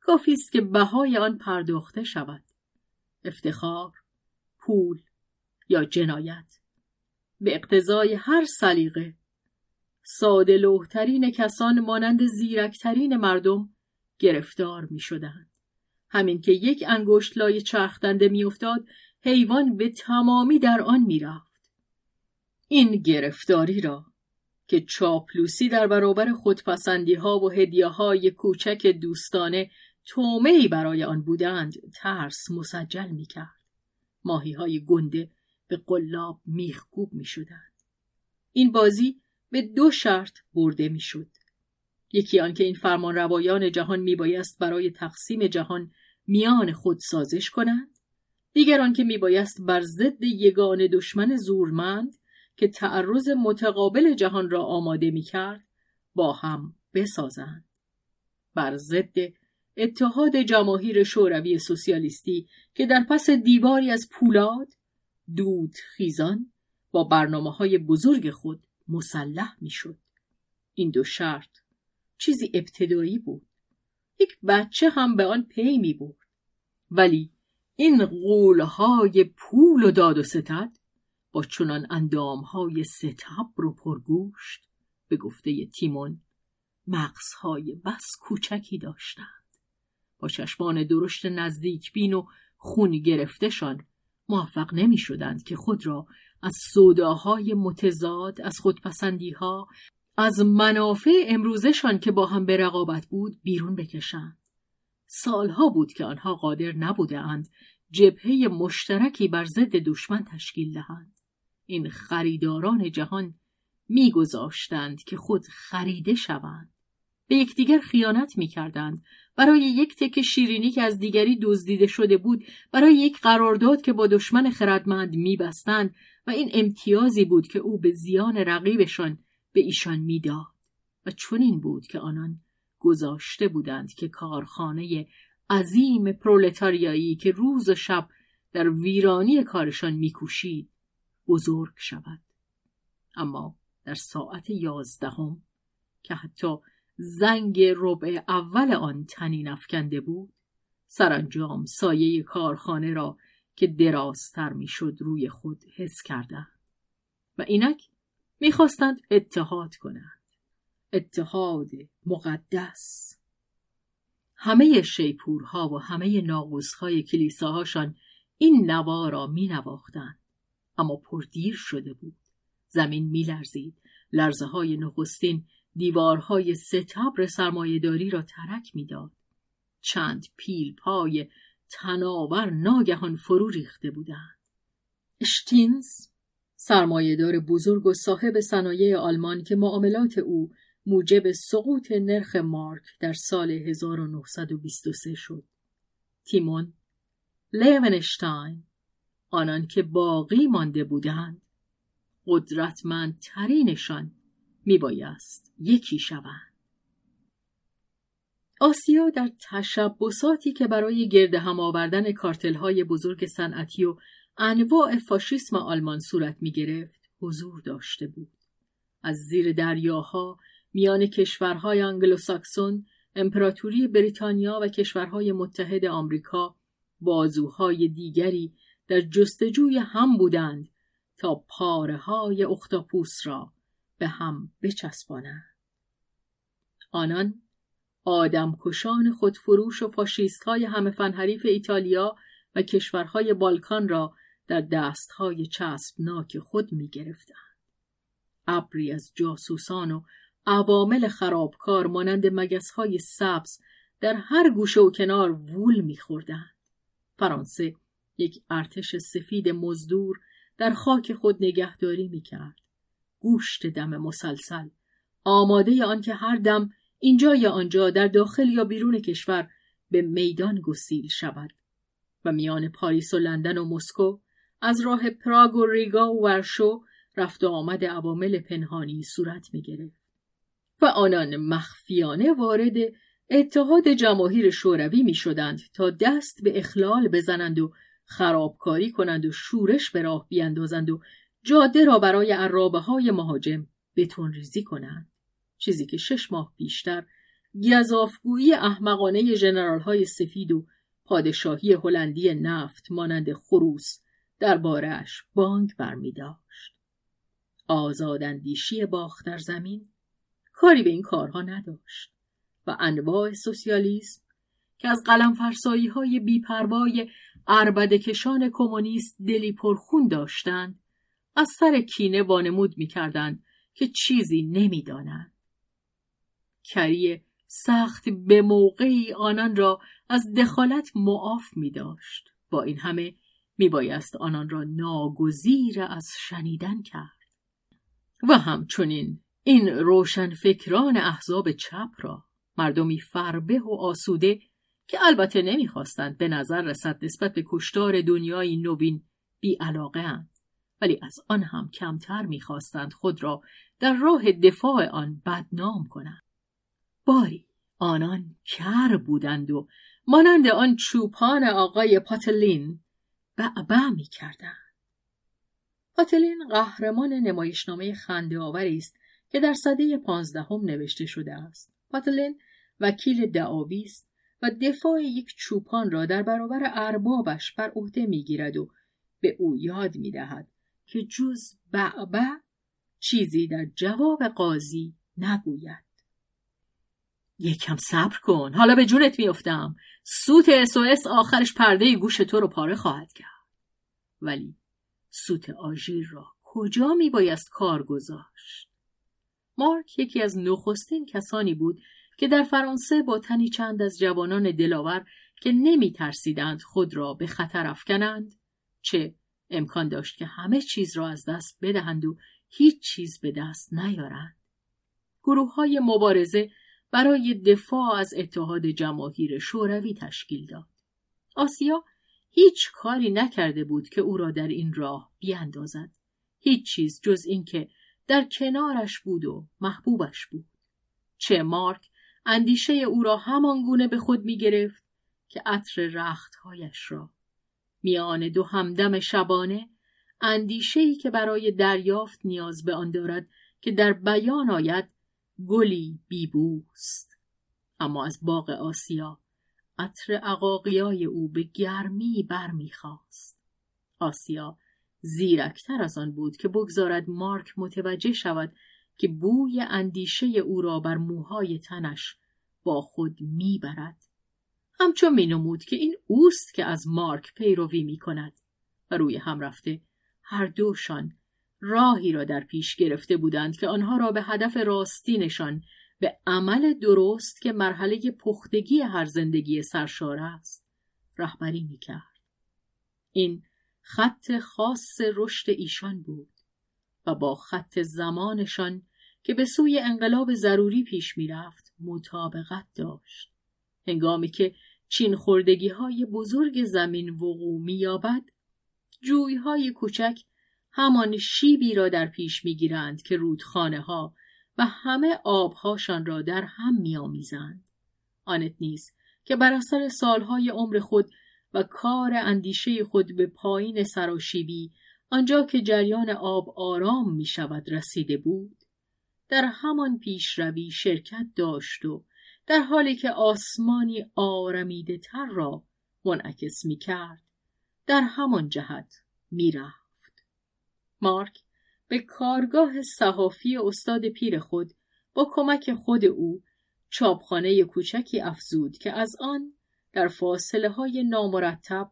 کافی است که بهای آن پرداخته شود. افتخار پول یا جنایت به اقتضای هر سلیقه ساده لوحترین کسان مانند زیرکترین مردم گرفتار می شدند. همین که یک انگشت لای چرخدنده میافتاد حیوان به تمامی در آن می‌رفت این گرفتاری را که چاپلوسی در برابر خودپسندی ها و هدیه های کوچک دوستانه تومهی برای آن بودند ترس مسجل می کرد. ماهی های گنده به قلاب میخکوب می شدند. این بازی به دو شرط برده می شد. یکی آنکه این فرمان روایان جهان می بایست برای تقسیم جهان میان خود سازش کنند. دیگر آنکه می بایست بر ضد یگان دشمن زورمند که تعرض متقابل جهان را آماده می کرد با هم بسازند. بر ضد اتحاد جماهیر شوروی سوسیالیستی که در پس دیواری از پولاد دود خیزان با برنامه های بزرگ خود مسلح می شد. این دو شرط چیزی ابتدایی بود. یک بچه هم به آن پی می بود. ولی این قولهای پول و داد و ستد با چنان اندامهای ستبر و پرگوشت به گفته تیمون مغزهای بس کوچکی داشتند با چشمان درشت نزدیک بین و خون گرفتشان موفق نمی شدند که خود را از سوداهای متضاد از خودپسندیها از منافع امروزشان که با هم به رقابت بود بیرون بکشند. سالها بود که آنها قادر نبودهاند جبهه مشترکی بر ضد دشمن تشکیل دهند. این خریداران جهان میگذاشتند که خود خریده شوند. به یکدیگر خیانت می‌کردند. برای یک تک شیرینی که از دیگری دزدیده شده بود برای یک قرارداد که با دشمن خردمند میبستند و این امتیازی بود که او به زیان رقیبشان به ایشان می‌داد. و چنین بود که آنان گذاشته بودند که کارخانه عظیم پرولتاریایی که روز و شب در ویرانی کارشان میکوشید بزرگ شود. اما در ساعت یازدهم که حتی زنگ ربع اول آن تنین افکنده بود سرانجام سایه کارخانه را که درازتر می‌شد روی خود حس کردند و اینک می‌خواستند اتحاد کنند اتحاد مقدس همه شیپورها و همه ناقوسهای کلیساهاشان این نوا را می نواختند. اما پردیر شده بود. زمین می لرزید. لرزه های نخستین دیوارهای ستبر سرمایهداری را ترک می‌داد. چند پیل پای تناور ناگهان فرو ریخته بودند. اشتینز سرمایهدار بزرگ و صاحب صنایع آلمان که معاملات او موجب سقوط نرخ مارک در سال 1923 شد. تیمون لیونشتاین آنان که باقی مانده بودند قدرتمندترینشان میبایست یکی شوند. آسیا در تشبساتی که برای گرد هم آوردن کارتل های بزرگ صنعتی و انواع فاشیسم آلمان صورت می گرفت حضور داشته بود. از زیر دریاها میان کشورهای انگلوساکسون، امپراتوری بریتانیا و کشورهای متحد آمریکا بازوهای دیگری در جستجوی هم بودند تا پاره های اختاپوس را به هم بچسبانند. آنان آدمکشان خودفروش و فاشیست های همه فنحریف ایتالیا و کشورهای بالکان را در دستهای چسبناک خود می گرفتند. ابری از جاسوسان و عوامل خرابکار مانند های سبز در هر گوشه و کنار وول میخوردند. فرانسه یک ارتش سفید مزدور در خاک خود نگهداری می‌کرد. گوشت دم مسلسل آماده آنکه هر دم اینجا یا آنجا در داخل یا بیرون کشور به میدان گسیل شود و میان پاریس و لندن و مسکو از راه پراگ و ریگا و ورشو رفت و آمد عوامل پنهانی صورت می گرفت. و آنان مخفیانه وارد اتحاد جماهیر شوروی می شدند تا دست به اخلال بزنند و خرابکاری کنند و شورش به راه بیندازند و جاده را برای عرابه های مهاجم بتون ریزی کنند. چیزی که شش ماه بیشتر گذافگویی احمقانه جنرال های سفید و پادشاهی هلندی نفت مانند خروس دربارهاش بانگ برمی داشت. آزاداندیشی باخت در زمین کاری به این کارها نداشت و انواع سوسیالیسم که از قلم فرسایی های بیپروای کشان کمونیست دلی پرخون داشتند از سر کینه وانمود می‌کردند که چیزی نمی‌دانند کری سخت به موقعی آنان را از دخالت معاف می داشت. با این همه می بایست آنان را ناگزیر از شنیدن کرد. و همچنین این روشن فکران احزاب چپ را مردمی فربه و آسوده که البته نمی‌خواستند به نظر رسد نسبت به کشتار دنیای نوین بی علاقه ولی از آن هم کمتر می‌خواستند خود را در راه دفاع آن بدنام کنند باری آنان کر بودند و مانند آن چوپان آقای پاتلین بعبع می کردن. پاتلین قهرمان نمایشنامه خنده آوری است که در سده پانزدهم نوشته شده است. پاتلین وکیل دعاوی است و دفاع یک چوپان را در برابر اربابش بر عهده می‌گیرد و به او یاد می‌دهد که جز بعبع چیزی در جواب قاضی نگوید. یکم صبر کن. حالا به جونت میافتم سوت اس آخرش پرده گوش تو رو پاره خواهد کرد. ولی سوت آژیر را کجا میبایست کار گذاشت؟ مارک یکی از نخستین کسانی بود که در فرانسه با تنی چند از جوانان دلاور که نمی ترسیدند خود را به خطر افکنند چه امکان داشت که همه چیز را از دست بدهند و هیچ چیز به دست نیارند گروه های مبارزه برای دفاع از اتحاد جماهیر شوروی تشکیل داد. آسیا هیچ کاری نکرده بود که او را در این راه بیاندازد. هیچ چیز جز اینکه در کنارش بود و محبوبش بود. چه مارک اندیشه او را همان گونه به خود می گرفت که عطر رختهایش را. میان دو همدم شبانه اندیشه‌ای که برای دریافت نیاز به آن دارد که در بیان آید گلی بیبوست. اما از باغ آسیا عطر عقاقیای او به گرمی برمیخواست آسیا زیرکتر از آن بود که بگذارد مارک متوجه شود که بوی اندیشه او را بر موهای تنش با خود می‌برد. همچون مینمود که این اوست که از مارک پیروی می کند و روی هم رفته. هر دوشان راهی را در پیش گرفته بودند که آنها را به هدف راستینشان به عمل درست که مرحله پختگی هر زندگی سرشار است رهبری می‌کرد. این خط خاص رشد ایشان بود و با خط زمانشان که به سوی انقلاب ضروری پیش می‌رفت مطابقت داشت. هنگامی که چین خوردگی های بزرگ زمین وقوع مییابد جوی های کوچک همان شیبی را در پیش می‌گیرند که رودخانه ها و همه آبهاشان را در هم میآمیزند. آنت نیز که بر اثر سالهای عمر خود و کار اندیشه خود به پایین سراشیبی آنجا که جریان آب آرام می شود رسیده بود در همان پیشروی شرکت داشت و در حالی که آسمانی آرمیده تر را منعکس می کرد در همان جهت می مارک به کارگاه صحافی استاد پیر خود با کمک خود او چاپخانه کوچکی افزود که از آن در فاصله های نامرتب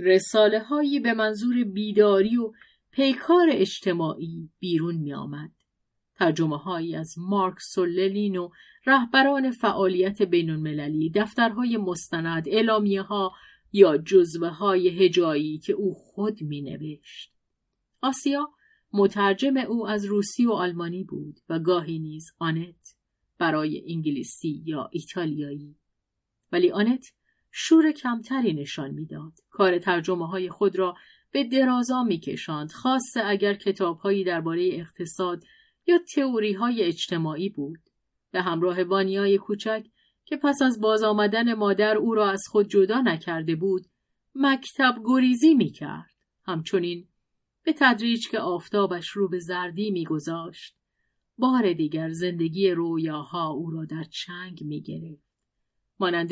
رساله هایی به منظور بیداری و پیکار اجتماعی بیرون می آمد. ترجمه هایی از مارک للین و رهبران فعالیت بین المللی، دفترهای مستند، اعلامیه ها یا جزوه های هجایی که او خود می نوشت. آسیا مترجم او از روسی و آلمانی بود و گاهی نیز آنت برای انگلیسی یا ایتالیایی ولی آنت شور کمتری نشان می‌داد کار ترجمه های خود را به درازا میکشاند خاصه اگر کتابهایی درباره اقتصاد یا تئوری های اجتماعی بود؟ به همراه وانیای کوچک که پس از باز آمدن مادر او را از خود جدا نکرده بود مکتب گریزی می‌کرد. همچنین به تدریج که آفتابش رو به زردی میگذاشت بار دیگر زندگی رویاها او را در چنگ می‌گرفت. مانند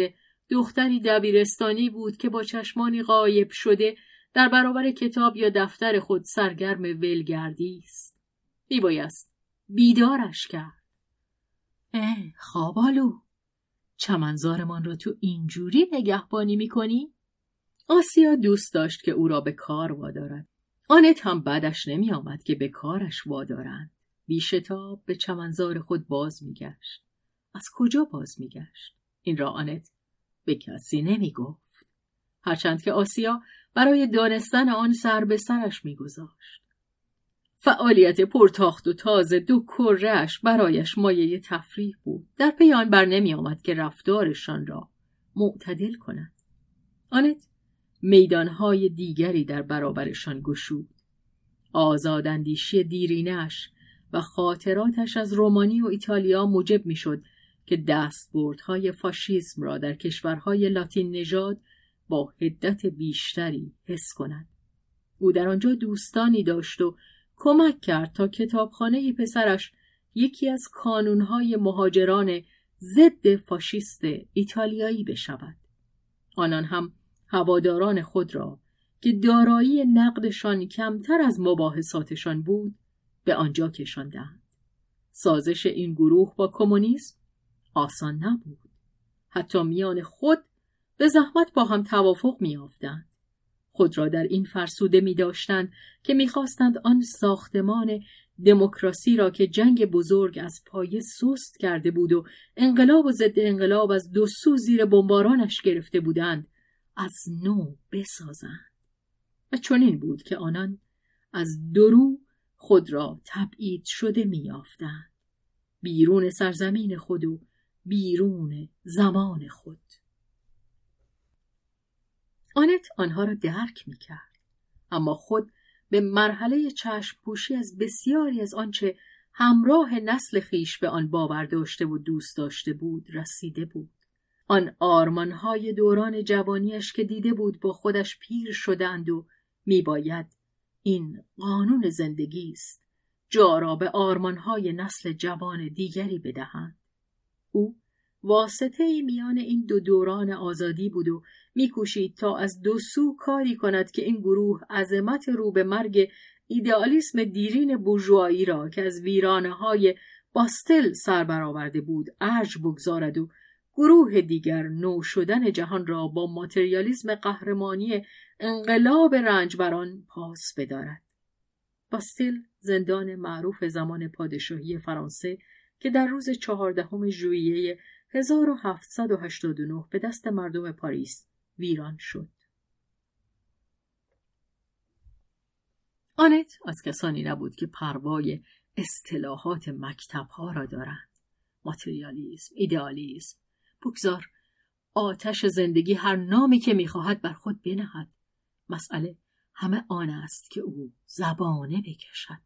دختری دبیرستانی بود که با چشمانی غایب شده در برابر کتاب یا دفتر خود سرگرم ولگردی است. میبایست بیدارش کرد اه خوابالو چمنزارمان را تو اینجوری نگهبانی می‌کنی آسیا دوست داشت که او را به کار وادارد آنت هم بعدش نمی آمد که به کارش وادارند. بیشتاب به چمنزار خود باز میگشت. از کجا باز میگشت؟ این را آنت به کسی نمی گفت. هرچند که آسیا برای دانستن آن سر به سرش میگذاشت. فعالیت پرتاخت و تازه دو کرهش برایش مایه تفریح بود. در پی بر نمی آمد که رفتارشان را معتدل کند. آنت میدانهای دیگری در برابرشان گشود آزاداندیشی دیرینش و خاطراتش از رومانی و ایتالیا موجب می‌شد که دستبردهای فاشیسم را در کشورهای لاتین نژاد با حدت بیشتری حس کند. او در آنجا دوستانی داشت و کمک کرد تا کتابخانه پسرش یکی از کانونهای مهاجران ضد فاشیست ایتالیایی بشود. آنان هم هواداران خود را که دارایی نقدشان کمتر از مباحثاتشان بود به آنجا کشاندند. سازش این گروه با کمونیسم آسان نبود. حتی میان خود به زحمت با هم توافق میافتند. خود را در این فرسوده می داشتند که می‌خواستند آن ساختمان دموکراسی را که جنگ بزرگ از پایه سست کرده بود و انقلاب و ضد انقلاب از دو سو زیر بمبارانش گرفته بودند از نو بسازند. و چنین بود که آنان از درو خود را تبعید شده میافتند بیرون سرزمین خود و بیرون زمان خود. آنت آنها را درک می کرد. اما خود به مرحله چشم پوشی از بسیاری از آنچه همراه نسل خیش به آن باور داشته و دوست داشته بود رسیده بود. آن آرمانهای دوران جوانیش که دیده بود با خودش پیر شدند و میباید این قانون زندگی است جا را به آرمانهای نسل جوان دیگری بدهند. او واسطه ای میان این دو دوران آزادی بود و میکوشید تا از دو سو کاری کند که این گروه عظمت رو به مرگ ایدئالیسم دیرین بورژوایی را که از ویرانه های باستل سر برآورده بود ارج بگذارد و گروه دیگر نو شدن جهان را با ماتریالیسم قهرمانی انقلاب رنجبران پاس بدارد. باستل زندان معروف زمان پادشاهی فرانسه که در روز چهاردهم ژوئیه 1789 به دست مردم پاریس ویران شد. آنت از کسانی نبود که پروای اصطلاحات مکتبها را دارند. ماتریالیسم، ایدئالیسم، بگذار آتش زندگی هر نامی که می‌خواهد بر خود بنهد. مسئله همه آن است که او زبانه بکشد.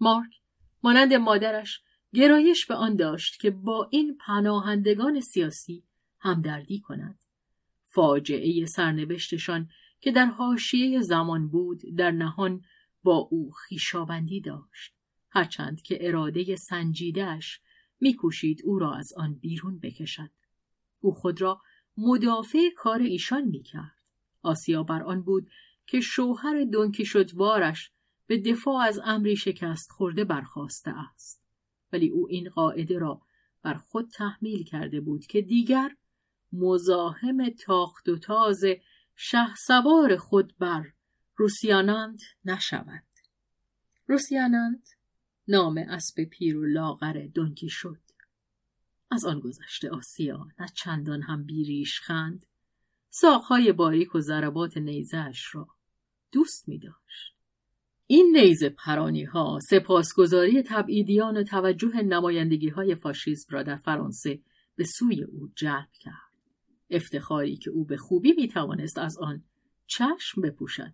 مارک مانند مادرش گرایش به آن داشت که با این پناهندگان سیاسی همدردی کند. فاجعه سرنوشتشان که در حاشیه زمان بود در نهان با او خیشاوندی داشت. هرچند که اراده سنجیدهش میکوشید او را از آن بیرون بکشد. او خود را مدافع کار ایشان می‌کرد. آسیا بر آن بود که شوهر دونکی وارش به دفاع از امری شکست خورده برخواسته است. ولی او این قاعده را بر خود تحمیل کرده بود که دیگر مزاحم تاخت و تاز شه سوار خود بر روسیانانت نشود روسیانانت نام اسب پیر و لاغر دنکی شد از آن گذشته آسیا نه چندان هم بیریش خند ساقهای باریک و ضربات نیزهاش را دوست می داشت. این نیزه پرانی ها سپاسگزاری تبعیدیان و توجه نمایندگی های فاشیسم را در فرانسه به سوی او جلب کرد. افتخاری که او به خوبی می توانست از آن چشم بپوشد.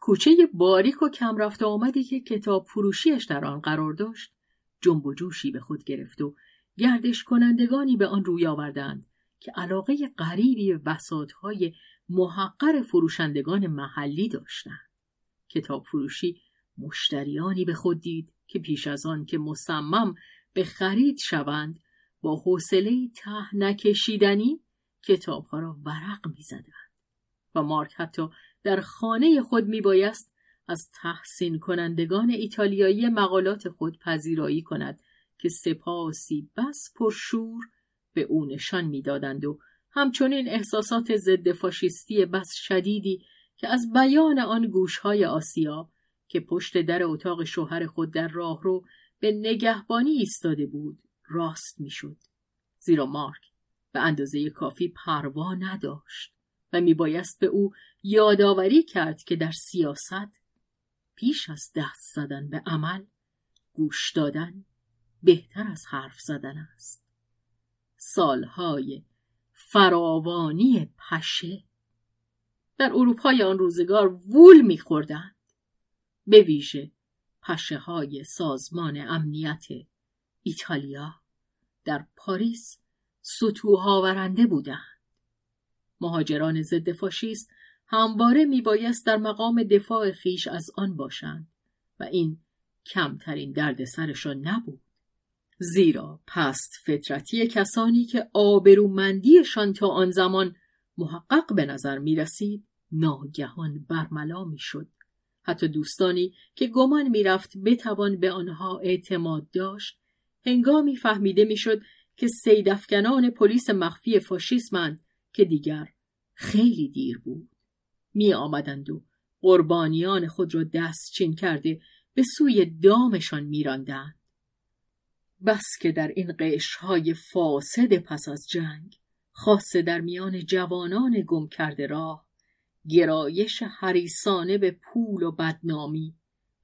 کوچه باریک و کم رفت آمدی که کتاب فروشیش در آن قرار داشت جنب و جوشی به خود گرفت و گردش کنندگانی به آن روی آوردند که علاقه غریبی به بساطهای محقر فروشندگان محلی داشتند. کتاب فروشی مشتریانی به خود دید که پیش از آن که مصمم به خرید شوند با حوصله ته نکشیدنی کتابها را ورق می‌زدند و مارک حتی در خانه خود میبایست از تحسین کنندگان ایتالیایی مقالات خود پذیرایی کند که سپاسی بس پرشور به او نشان می‌دادند و همچنین احساسات ضد فاشیستی بس شدیدی که از بیان آن گوشهای آسیا که پشت در اتاق شوهر خود در راهرو به نگهبانی ایستاده بود راست می‌شد. زیرا مارک به اندازه کافی پروا نداشت و میبایست به او یادآوری کرد که در سیاست پیش از دست زدن به عمل گوش دادن بهتر از حرف زدن است. سالهای فراوانی پشه در اروپای آن روزگار وول میخوردند. به ویژه پشه های سازمان امنیت ایتالیا در پاریس سطوح بودند. مهاجران ضد فاشیست همواره میبایست در مقام دفاع خیش از آن باشند و این کمترین دردسرشان نبود. زیرا پست فطرتی کسانی که آبرومندیشان تا آن زمان محقق به نظر می رسید ناگهان برملا می شد. حتی دوستانی که گمان می رفت بتوان به آنها اعتماد داشت هنگامی فهمیده می شد که سیدفکنان پلیس مخفی فاشیسمند که دیگر خیلی دیر بود. می آمدند و قربانیان خود را دست چین کرده به سوی دامشان میراندند. بس که در این قشهای فاسد پس از جنگ خاصه در میان جوانان گم کرده راه گرایش حریسانه به پول و بدنامی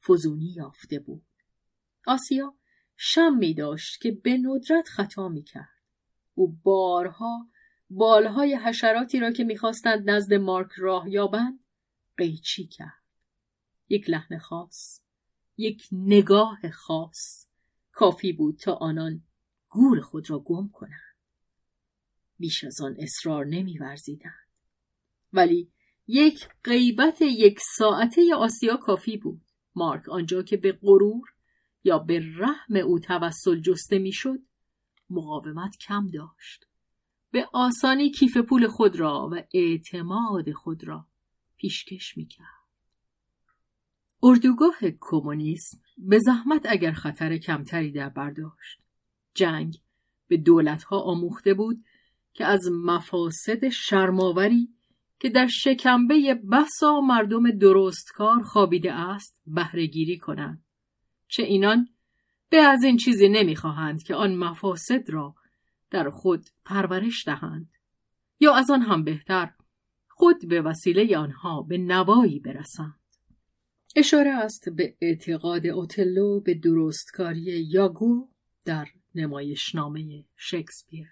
فزونی یافته بود. آسیا شم می داشت که به ندرت خطا می کرد. او بارها بالهای حشراتی را که می‌خواستند نزد مارک راه یابند قیچی کرد. یک لحن خاص، یک نگاه خاص کافی بود تا آنان گور خود را گم کنند. بیش از آن اصرار نمیورزیدند. ولی یک غیبت یک ساعته آسیا کافی بود. مارک آنجا که به غرور یا به رحم او توسل جسته می‌شد مقاومت کم داشت. به آسانی کیف پول خود را و اعتماد خود را پیشکش می‌کرد. اردوگاه کمونیسم به زحمت اگر خطر کمتری در برداشت. جنگ به دولتها آموخته بود که از مفاسد شرماوری که در شکمبه بسا مردم درستکار خوابیده است بهرهگیری کنند. چه اینان به از این چیزی نمی‌خواهند که آن مفاسد را در خود پرورش دهند یا از آن هم بهتر خود به وسیله آنها به نوایی برسند. اشاره است به اعتقاد اوتلو به درستکاری یاگو در نمایشنامه شکسپیر.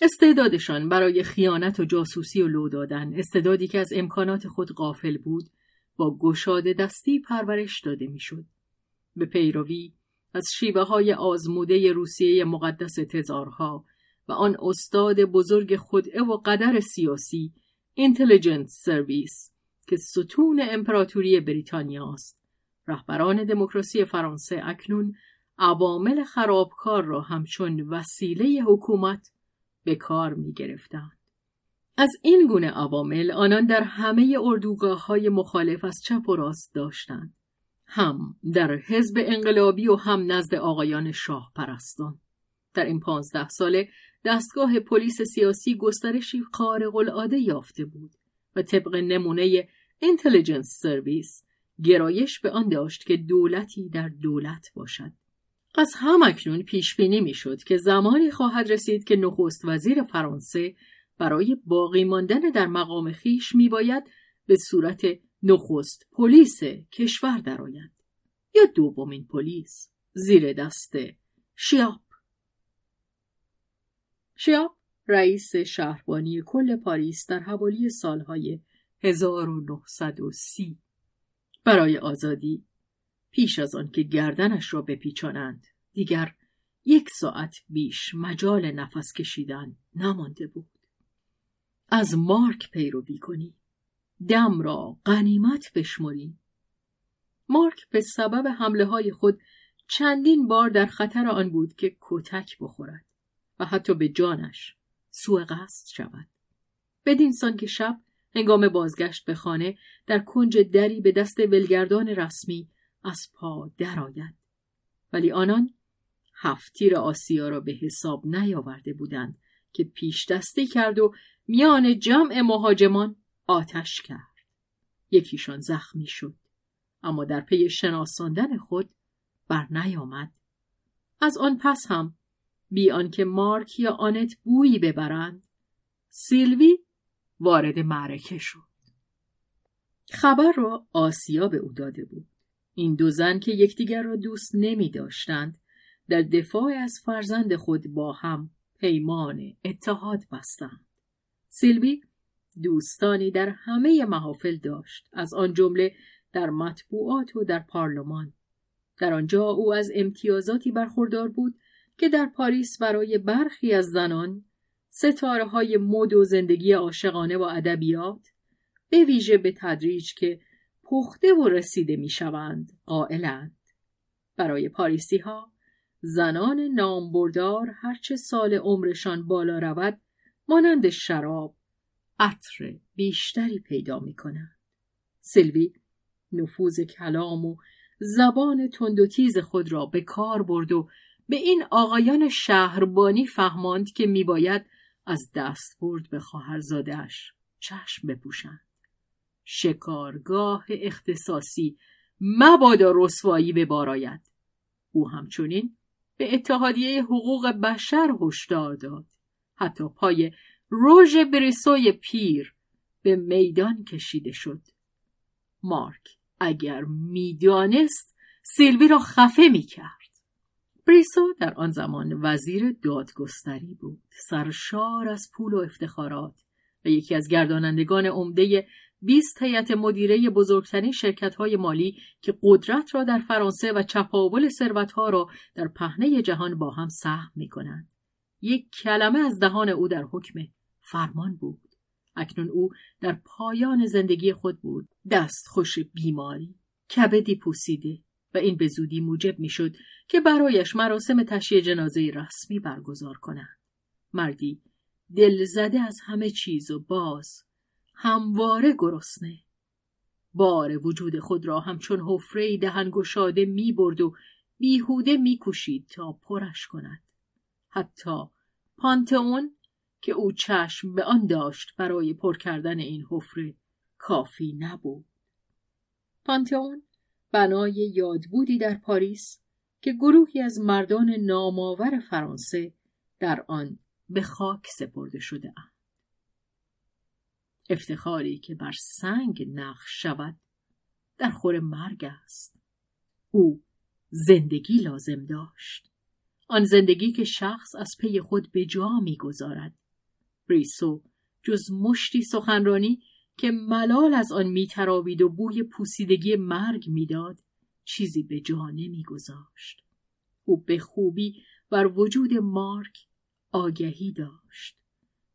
استعدادشان برای خیانت و جاسوسی و لو دادن استعدادی که از امکانات خود غافل بود با گشاده دستی پرورش داده می‌شد به پیروی از شیوه های آزموده روسیه مقدس تزارها و آن استاد بزرگ خودعه و قدر سیاسی اینتلیجنت سرویس که ستون امپراتوری بریتانیا است رهبران دموکراسی فرانسه اکنون عوامل خرابکار را همچون وسیله حکومت به کار می گرفتند. از این گونه عوامل آنان در همه اردوگاه های مخالف از چپ و راست داشتند. هم در حزب انقلابی و هم نزد آقایان شاه پرستان. در این پانزده ساله دستگاه پلیس سیاسی گسترشی خارق العاده یافته بود و طبق نمونه اینتلیجنس سرویس گرایش به آن داشت که دولتی در دولت باشد. از هم اکنون پیش بینی می‌شد که زمانی خواهد رسید که نخست وزیر فرانسه برای باقی ماندن در مقام خیش میباید به صورت نخست پلیس کشور درآید یا دومین پلیس زیر دست شیاب. شیاب رئیس شهربانی کل پاریس در حوالی سالهای 1930 برای آزادی پیش از آن که گردنش را بپیچانند دیگر یک ساعت بیش مجال نفس کشیدن نمانده بود. از مارک پیروی کنی. دم را غنیمت بشمری. مارک به سبب حمله های خود چندین بار در خطر آن بود که کتک بخورد و حتی به جانش سوء قصد شود. بدین سان که شب هنگام بازگشت به خانه در کنج دری به دست ولگردان رسمی از پا درآید. ولی آنان هفتیر آسیا را به حساب نیاورده بودند که پیش دستی کرد و میان جمع مهاجمان آتش کرد. یکیشان زخمی شد. اما در پی شناساندن خود بر نیامد. از آن پس هم بی آنکه مارک یا آنت بویی ببرند سیلوی وارد معرکه شد. خبر را آسیا به او داده بود. این دو زن که یکدیگر را دوست نمی داشتند در دفاع از فرزند خود با هم پیمان اتحاد بستند. سیلوی دوستانی در همه محافل داشت از آن جمله در مطبوعات و در پارلمان در آنجا او از امتیازاتی برخوردار بود که در پاریس برای برخی از زنان ستاره های مد و زندگی عاشقانه و ادبیات به ویژه به تدریج که پخته و رسیده می شوند قائلند. برای پاریسی ها زنان نامبردار هرچه سال عمرشان بالا رود مانند شراب عطر بیشتری پیدا می کنند. سیلوی نفوذ کلام و زبان تند و تیز خود را به کار برد و به این آقایان شهربانی فهماند که میباید از دست برد به خواهرزادهاش چشم بپوشند. شکارگاه اختصاصی مبادا رسوایی به باراید. او همچنین به اتحادیه حقوق بشر هشدار داد. حتی پای روژ بریسوی پیر به میدان کشیده شد. مارک اگر می‌دانست سیلوی را خفه می‌کرد. بریسو در آن زمان وزیر دادگستری بود سرشار از پول و افتخارات و یکی از گردانندگان عمده 20 هیئت مدیره بزرگترین های مالی که قدرت را در فرانسه و چپاول ها را در پهنه جهان با هم سهم می کنند. یک کلمه از دهان او در حکم فرمان بود. اکنون او در پایان زندگی خود بود. دست خوش بیماری. کبدی پوسیده. و این به زودی موجب می‌شد که برایش مراسم تشییع جنازه رسمی برگزار کنند. مردی دل زده از همه چیز و باز همواره گرسنه بار وجود خود را همچون حفره می برد و بیهوده میکوشید تا پرش کند حتی پانتئون که او چشم به آن داشت برای پر کردن این حفره کافی نبود پانتئون بنای یادبودی در پاریس که گروهی از مردان نامآور فرانسه در آن به خاک سپرده شده اند. افتخاری که بر سنگ نقش شود در خور مرگ است. او زندگی لازم داشت. آن زندگی که شخص از پی خود به جا می‌گذارد. بریسو جز مشتی سخنرانی که ملال از آن میتراوید و بوی پوسیدگی مرگ می‌داد چیزی به جا نمیگذاشت او به خوبی بر وجود مارک آگهی داشت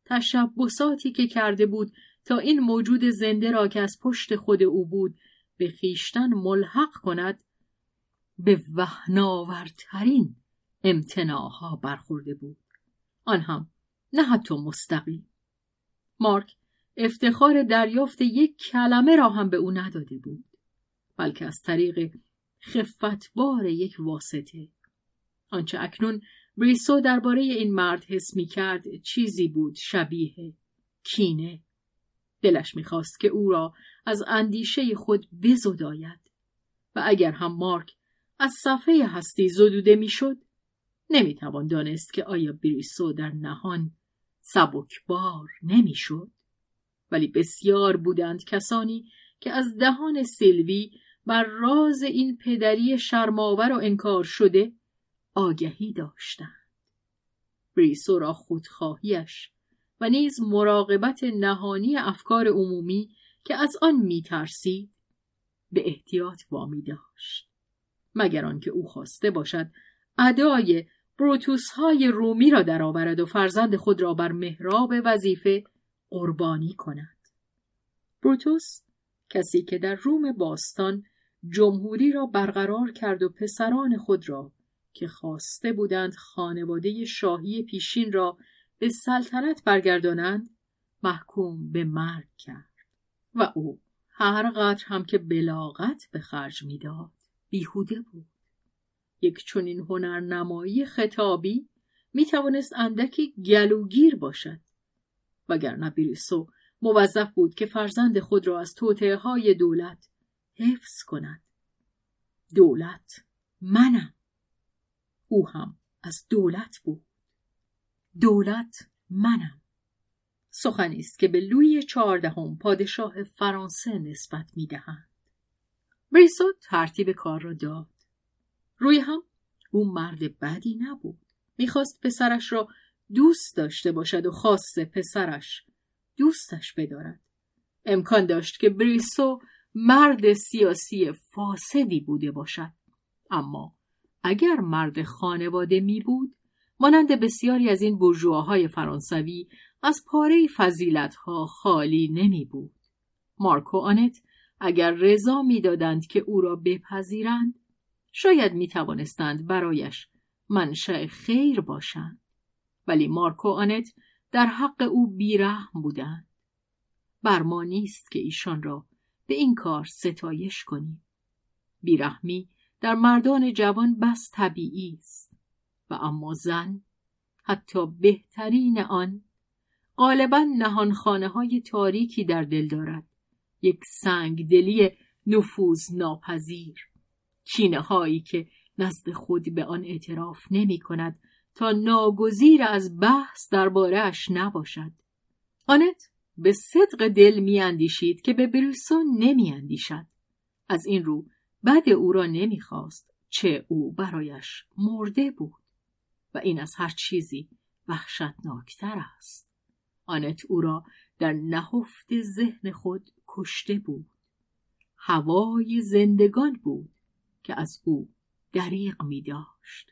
تشبساتی که کرده بود تا این موجود زنده را که از پشت خود او بود به خیشتن ملحق کند به وحناورترین امتناها برخورده بود. آن هم نه حتی مستقیم. مارک افتخار دریافت یک کلمه را هم به او نداده بود بلکه از طریق خفتبار یک واسطه. آنچه اکنون بریسو درباره این مرد حس می کرد چیزی بود شبیه کینه. دلش می‌خواست که او را از اندیشه خود بزداید و اگر هم مارک از صفحه هستی زدوده می‌شد نمی‌توان دانست که آیا بریسو در نهان سبکبار نمی‌شد ولی بسیار بودند کسانی که از دهان سیلوی بر راز این پدری شرماور و انکار شده آگهی داشتند. بریسو را خودخواهیش و نیز مراقبت نهانی افکار عمومی که از آن میترسید به احتیاط وامی داشت. مگر آنکه او خواسته باشد ادای بروتوس های رومی را درآورد و فرزند خود را بر محراب وظیفه قربانی کند. بروتوس کسی که در روم باستان جمهوری را برقرار کرد و پسران خود را که خواسته بودند خانواده شاهی پیشین را به سلطنت برگردانند محکوم به مرگ کرد و او هر قدر هم که بلاغت به خرج می‌داد بیهوده بود یک چنین هنرنمایی خطابی می توانست اندکی گلوگیر باشد. وگرنه بریسو موظف بود که فرزند خود را از توطعه های دولت حفظ کند. دولت منم. او هم از دولت بود. دولت منم. سخنی است که به لوی چهاردهم پادشاه فرانسه نسبت می‌دهند بریسو ترتیب کار را داد. روی هم او مرد بدی نبود. می‌خواست پسرش را دوست داشته باشد و خاص پسرش دوستش بدارد. امکان داشت که بریسو مرد سیاسی فاسدی بوده باشد. اما اگر مرد خانواده می بود مانند بسیاری از این برجوهای فرانسوی از پاره فضیلتها خالی نمی بود. مارکو آنت اگر رضا می‌دادند که او را بپذیرند شاید می توانستند برایش منشأ خیر باشند. ولی مارکو آنت در حق او بیرحم بودند. بر ما نیست که ایشان را به این کار ستایش کنیم. بیرحمی در مردان جوان بس طبیعی است و اما زن حتی بهترین آن غالبا نهانخانه های تاریکی در دل دارد. یک سنگ دلی نفوذ ناپذیر. کینه هایی که نزد خود به آن اعتراف نمی کند تا ناگزیر از بحث دربارهاش نباشد. آنت به صدق دل میاندیشید که به بریسون نمیاندیشد از این رو بد او را نمی‌خواست چه او برایش مرده بود و این از هر چیزی وحشتناکتر است. آنت او را در نهفت ذهن خود کشته بود. هوای زندگان بود. که از او دریق می داشت.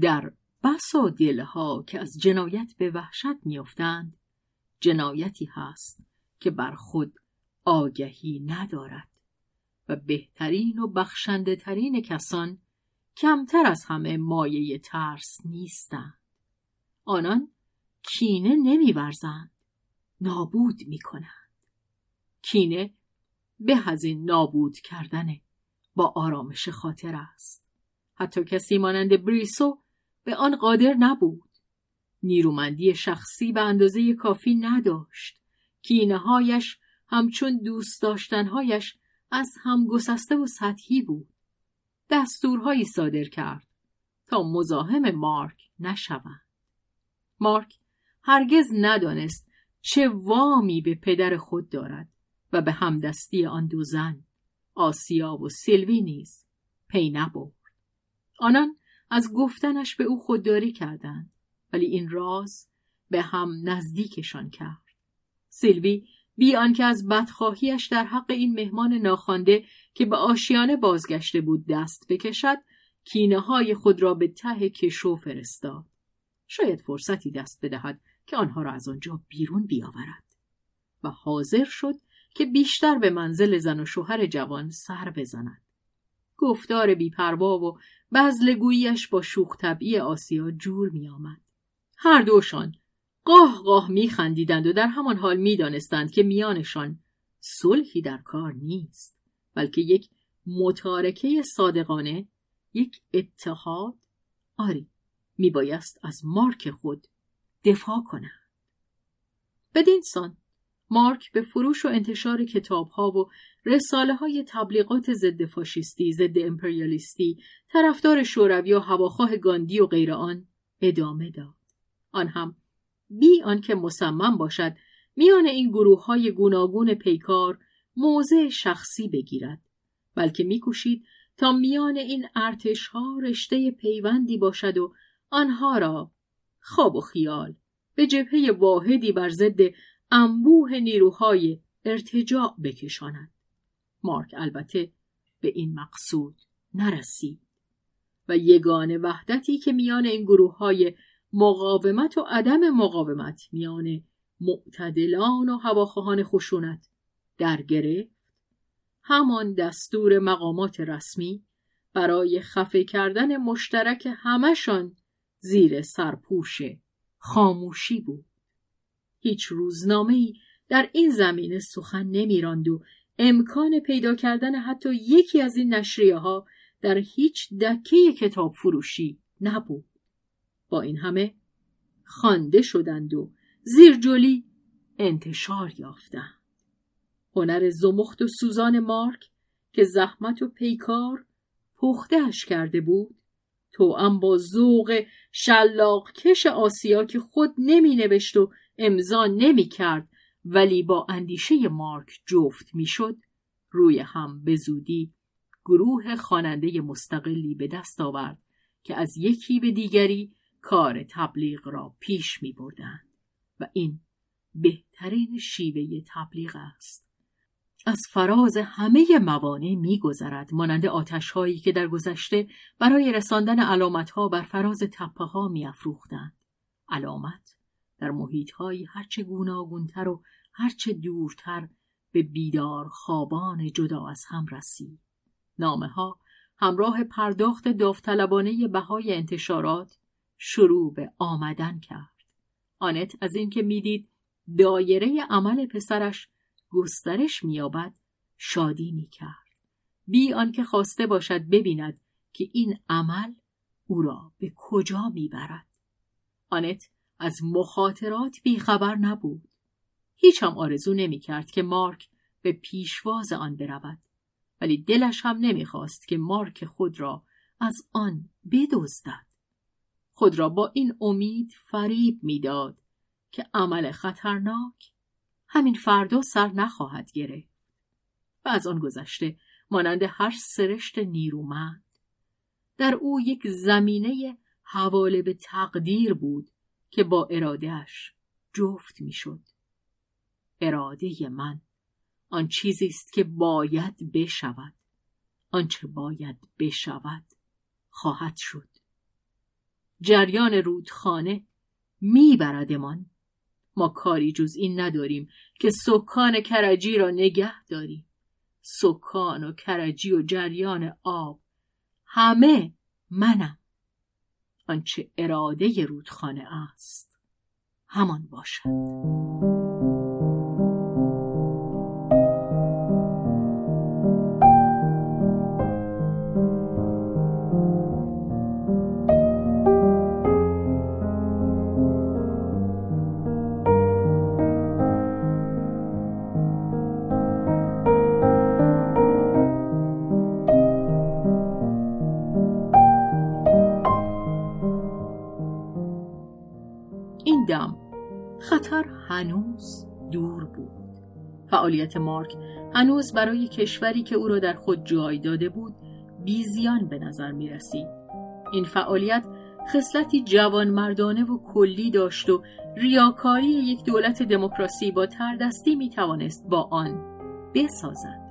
در بسا دلها که از جنایت به وحشت میافتند جنایتی هست که بر خود آگهی ندارد و بهترین و بخشنده ترین کسان کمتر از همه مایه ترس نیستند. آنان کینه نمیورزند نابود می‌کنند. کینه به از نابود کردن با آرامش خاطر است. حتی کسی مانند بریسو به آن قادر نبود. نیرومندی شخصی به اندازه کافی نداشت. کینه هایش همچون دوست داشتنهایش از هم گسسته و سطحی بود. دستورهایی صادر کرد تا مزاحم مارک نشوند. مارک هرگز ندانست چه وامی به پدر خود دارد و به همدستی آن دو زن آسیا و سیلوی نیز پی نبرد. آنان از گفتنش به او خودداری کردند ولی این راز به هم نزدیکشان کرد. سیلوی بی آنکه از بدخواهیش در حق این مهمان ناخوانده که به آشیانه بازگشته بود دست بکشد کینه های خود را به ته کشو فرستاد شاید فرصتی دست بدهد که آنها را از آنجا بیرون بیاورد و حاضر شد که بیشتر به منزل زن و شوهر جوان سر بزند گفتار بیپروا و بزلگوییش با شوخ طبعی آسیا جور می آمد. هر دوشان قاه قاه می خندیدند و در همان حال می دانستند که میانشان صلحی در کار نیست بلکه یک متارکه صادقانه یک اتحاد آری می بایست از مارک خود دفاع کنند بدین سان مارک به فروش و انتشار کتاب ها و رساله های تبلیغات ضد فاشیستی، ضد امپریالیستی، طرفدار شوروی و هواخواه گاندی و غیر آن ادامه داد. آن هم بی آنکه مصمم باشد میان این گروه های گوناگون پیکار موضع شخصی بگیرد بلکه میکوشید تا میان این ارتش ها رشته پیوندی باشد و آنها را خواب و خیال به جبهه واحدی بر ضد انبوه نیروهای ارتجاع بکشاند. مارک البته به این مقصود نرسید و یگان وحدتی که میان این گروه های مقاومت و عدم مقاومت میان معتدلان و هواخواهان خشونت در گرفت. همان دستور مقامات رسمی برای خفه کردن مشترک همشان زیر سرپوش خاموشی بود. هیچ روزنامه در این زمینه سخن نمیراند و امکان پیدا کردن حتی یکی از این نشریه ها در هیچ دکه کتاب فروشی نبود. با این همه خوانده شدند و زیر جلی انتشار یافتند. هنر زمخت و سوزان مارک که زحمت و پیکار پختهش کرده بود تو با ذوق شلاق کش آسیا که خود نمی نوشت و امضا نمی کرد ولی با اندیشه مارک جفت می‌شد روی هم به زودی گروه خواننده مستقلی به دست آورد که از یکی به دیگری کار تبلیغ را پیش می بردن و این بهترین شیوه تبلیغ است. از فراز همه موانع میگذرد مانند آتش هایی که در گذشته برای رساندن علامت ها بر فراز تپه ها میافروختند. علامت در محیط هایی هرچه گوناگونتر و هرچه دورتر به بیدار خوابان جدا از هم رسید نامه ها همراه پرداخت داوطلبانه بهای انتشارات شروع به آمدن کرد. آنت از اینکه می‌دید دایره عمل پسرش گسترش مییابد شادی می‌کرد. بی آنکه خواسته باشد ببیند که این عمل او را به کجا می‌برد. آنت از مخاطرات بیخبر نبود. هیچ هم آرزو نمی‌کرد که مارک به پیشواز آن برود. ولی دلش هم نمی‌خواست که مارک خود را از آن بدزدد. خود را با این امید فریب می‌داد که عمل خطرناک همین فردا سر نخواهد گرفت. و از آن گذشته مانند هر سرشت نیرومند در او یک زمینه حواله به تقدیر بود که با ارادهش جفت می‌شد. اراده من آن چیزی است که باید بشود. آنچه باید بشود خواهد شد. جریان رودخانه میبردمان. ما کاری جز این نداریم که سکان کرجی را نگه داریم. سکان و کرجی و جریان آب. همه منم. آنچه اراده رودخانه است. همان باشد. هنوز دور بود فعالیت مارک هنوز برای کشوری که او را در خود جای داده بود بیزیان به نظر می رسید. این فعالیت خصلتی جوان مردانه و کلی داشت و ریاکاری یک دولت دموکراسی با تردستی می توانست با آن بسازد.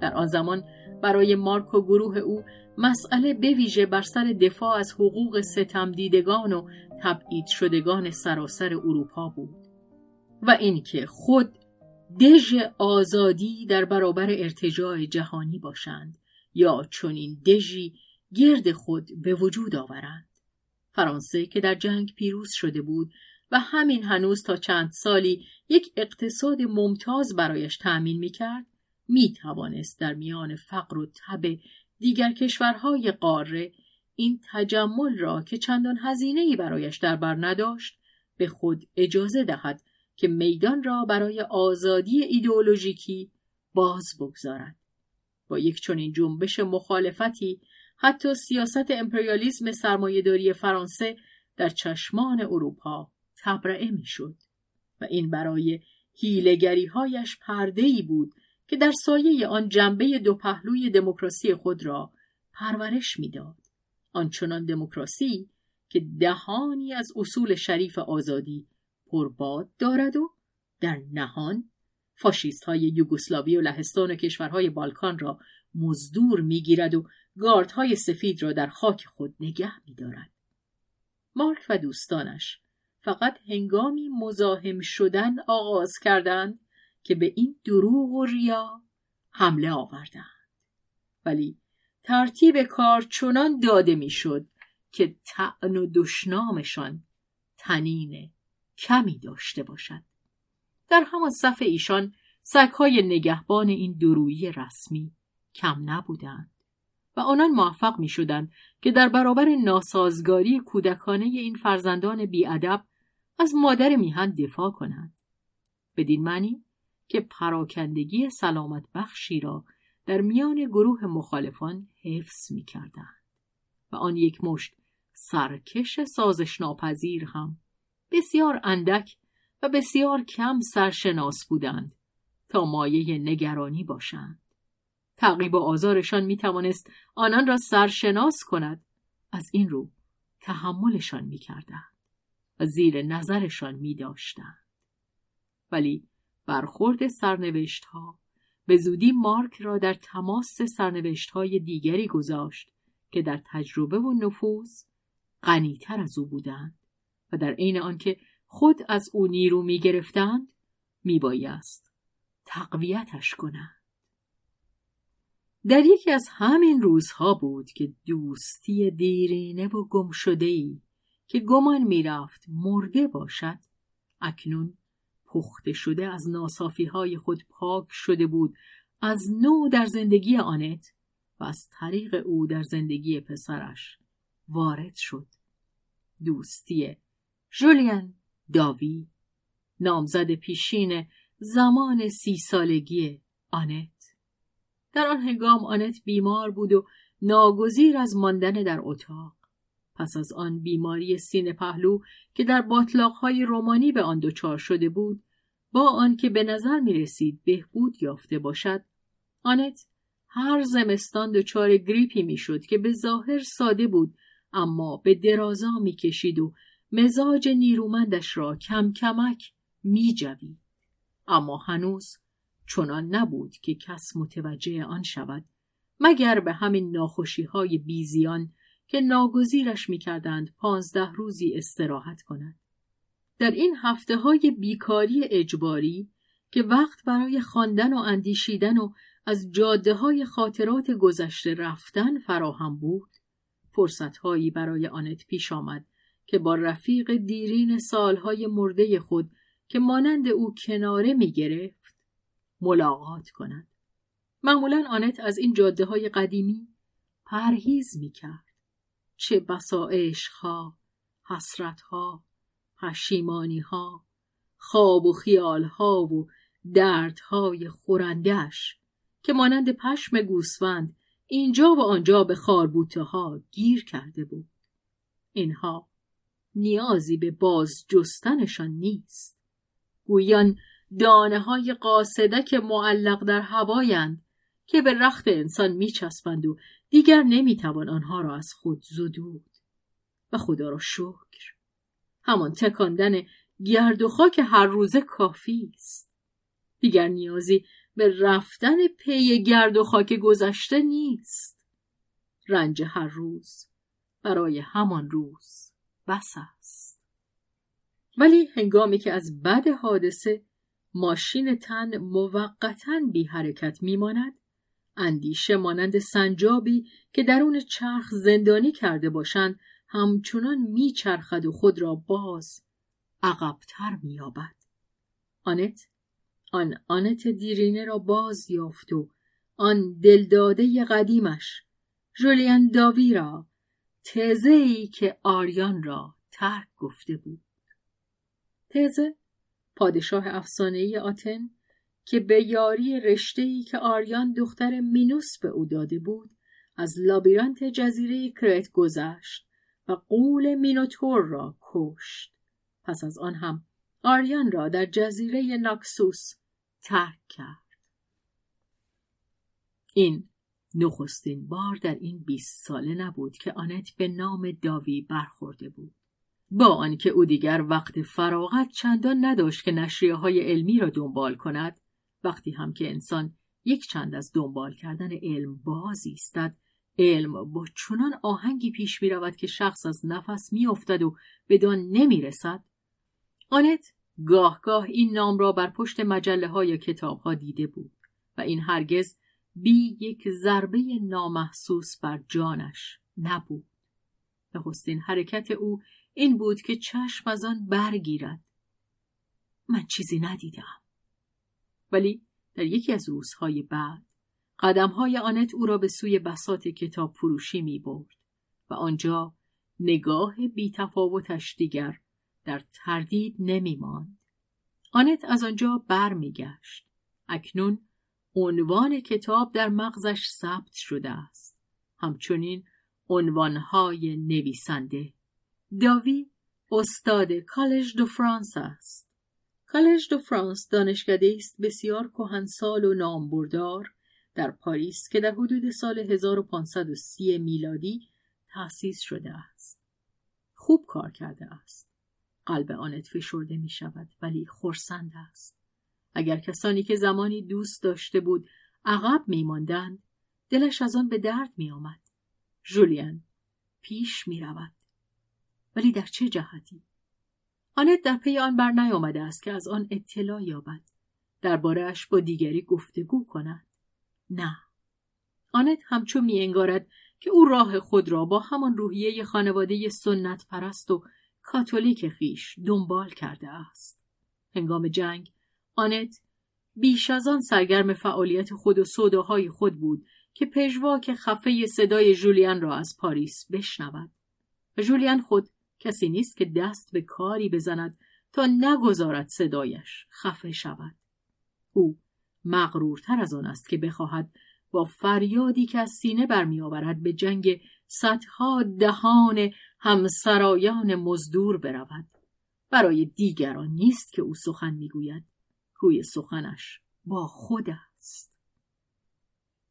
در آن زمان برای مارک و گروه او مسئله بویژه بر سر دفاع از حقوق ستم دیدگان و تبعید شدگان سراسر اروپا بود و اینکه خود دژ آزادی در برابر ارتجاع جهانی باشند یا چنین دژی گرد خود به وجود آورند. فرانسه که در جنگ پیروز شده بود و همین هنوز تا چند سالی یک اقتصاد ممتاز برایش تأمین می کرد می توانست در میان فقر و تب دیگر کشورهای قاره این تجمل را که چندان هزینه ای برایش در بر نداشت به خود اجازه دهد که میدان را برای آزادی ایدئولوژیکی باز بگذارد. با یک چنین جنبش مخالفتی حتی سیاست امپریالیسم سرمایهداری فرانسه در چشمان اروپا تبرئه می‌شد و این برای هیلگری هایش پرده ای بود که در سایه آن جنبه دو پهلوی دموکراسی خود را پرورش می‌داد. آنچنان دموکراسی که دهانی از اصول شریف آزادی پرباد دارد و در نهان فاشیست های یوگسلاوی و لهستان و کشورهای بالکان را مزدور می‌گیرد و گاردهای سفید را در خاک خود نگه میدارد. مارک و دوستانش فقط هنگامی مزاحم شدن آغاز کردند که به این دروغ و ریا حمله آوردند. ولی ترتیب کار چنان داده می‌شد که تعن و دشنامشان تنین کمی داشته باشد. در همان صف ایشان سگهای نگهبان این درویی رسمی کم نبودند و آنان موفق می شدند که در برابر ناسازگاری کودکانه این فرزندان بیادب از مادر میهن دفاع کنند. بدین معنی که پراکندگی سلامت بخشی را در میان گروه مخالفان حفظ می کردند و آن یک مشت سرکش سازش ناپذیر هم بسیار اندک و بسیار کم سرشناس بودند تا مایه نگرانی باشند. تعقیب و آزارشان می توانست آنان را سرشناس کند از این رو تحملشان می کردند و زیر نظرشان می داشتند. ولی برخورد سرنوشت ها به زودی مارک را در تماس سرنوشت های دیگری گذاشت که در تجربه و نفوذ غنیتر از او بودند و در عین آنکه خود از او نیرو می گرفتند تقویتش کنند. در یکی از همین روزها بود که دوستی دیرینه و گمشدهی که گمان می‌رفت مرده باشد اکنون پخته شده از ناسافی های خود پاک شده بود از نو در زندگی آنت و از طریق او در زندگی پسرش وارد شد دوستی ژولین داوی نامزد پیشین زمان سی سالگی آنت. در آن هنگام آنت بیمار بود و ناگزیر از ماندن در اتاق. پس از آن بیماری سینه پهلو که در باطلاقهای رومانی به آن دچار شده بود با آنکه به نظر می رسید بهبود یافته باشد آنت هر زمستان دچار گریپی می‌شد که به ظاهر ساده بود اما به درازا می‌کشید و مزاج نیرومندش را کم کمک می جوید. اما هنوز چنان نبود که کس متوجه آن شود مگر به همین ناخوشی های بیزیان که ناگزیرش می‌کردند پانزده روزی استراحت کند. در این هفته های بیکاری اجباری که وقت برای خواندن و اندیشیدن و از جاده های خاطرات گذشته رفتن فراهم بود فرصتهایی برای آنت پیش آمد که با رفیق دیرین سالهای مرده خود که مانند او کناره می گرفت ملاقات کند. معمولا آنت از این جاده های قدیمی پرهیز می کرد. چه بسا عشقها، حسرتها، پشیمانیها، خواب و خیالها و دردهای خورندش که مانند پشم گوسفند اینجا و آنجا به خاربوته ها گیر کرده بود. اینها نیازی به باز جستنشان نیست. گویان دانه های قاصدک معلق در هوایند که به رخت انسان میچسبند و دیگر نمی‌توان آنها را از خود زدود. و خدا را شکر. همان تکاندن گرد و خاک هر روزه کافی است. دیگر نیازی به رفتن پی گرد و خاک گذشته نیست. رنج هر روز برای همان روز. بس است. ولی هنگامی که از بد حادثه ماشین تن موقتا بی حرکت میماند اندیشه مانند سنجابی که درون چرخ زندانی کرده باشند همچنان میچرخد و خود را باز عقبتر مییابد. آنت آن آنت دیرینه را باز یافت و آن دلداده قدیمش ژولین داوی را تزه ای که آریان را ترک گفته بود. تزه پادشاه افسانهای آتن که به یاری رشته‌ای که آریان دختر مینوس به او داده بود از لابیرانت جزیره کرت گذشت و قول مینوتور را کشت. پس از آن هم آریان را در جزیره ناکسوس ترک کرد. این نخستین بار در این بیست ساله نبود که آنت به نام داوی برخورده بود. با آنکه او دیگر وقت فراغت چندان نداشت که نشریه های علمی را دنبال کند وقتی هم که انسان یک چند از دنبال کردن علم باز ایستد علم با چنان آهنگی پیش می رود که شخص از نفس می افتد و بدان نمی رسد آنت گاه گاه این نام را بر پشت مجله ها کتاب ها دیده بود و این هرگز بی یک ضربه نامحسوس بر جانش نبود. نخستین حرکت او این بود که چشم از آن برگیرد. من چیزی ندیدم. ولی در یکی از روزهای بعد قدمهای آنت او را به سوی بسات کتاب فروشی می برد و آنجا نگاه بی تفاوتش دیگر در تردید نمی ماند. آنت از آنجا برمیگشت. اکنون عنوان کتاب در مغزش ثبت شده است. همچنین عنوانهای نویسنده. داوی استاد کالج دو فرانس است. کالج دو فرانس دانشکده است بسیار کهنسال و نامبردار در پاریس که در حدود سال 1530 میلادی تأسیس شده است. خوب کار کرده است. قلب آنت فشرده می شود ولی خورسند است. اگر کسانی که زمانی دوست داشته بود عقب میماندند دلش از آن به درد میآمد ژولین پیش می رود. ولی در چه جهتی؟ آنت در پی آن بر نیامده است که از آن اطلاع یابد. دربارهاش با دیگری گفتگو کند. نه. آنت همچون می انگارد که او راه خود را با همان روحیه خانواده سنت پرست و کاتولیک خیش دنبال کرده است. هنگام جنگ آنت بیش از آن سرگرم فعالیت خود و سوداهای خود بود که پژواک خفه صدای جولیان را از پاریس بشنود. جولیان خود کسی نیست که دست به کاری بزند تا نگذارد صدایش خفه شود. او مغرورتر از آن است که بخواهد با فریادی که از سینه برمیآورد به جنگ صدها دهان همسرایان مزدور برود. برای دیگران نیست که او سخن می‌گوید. روی سخنش با خود است.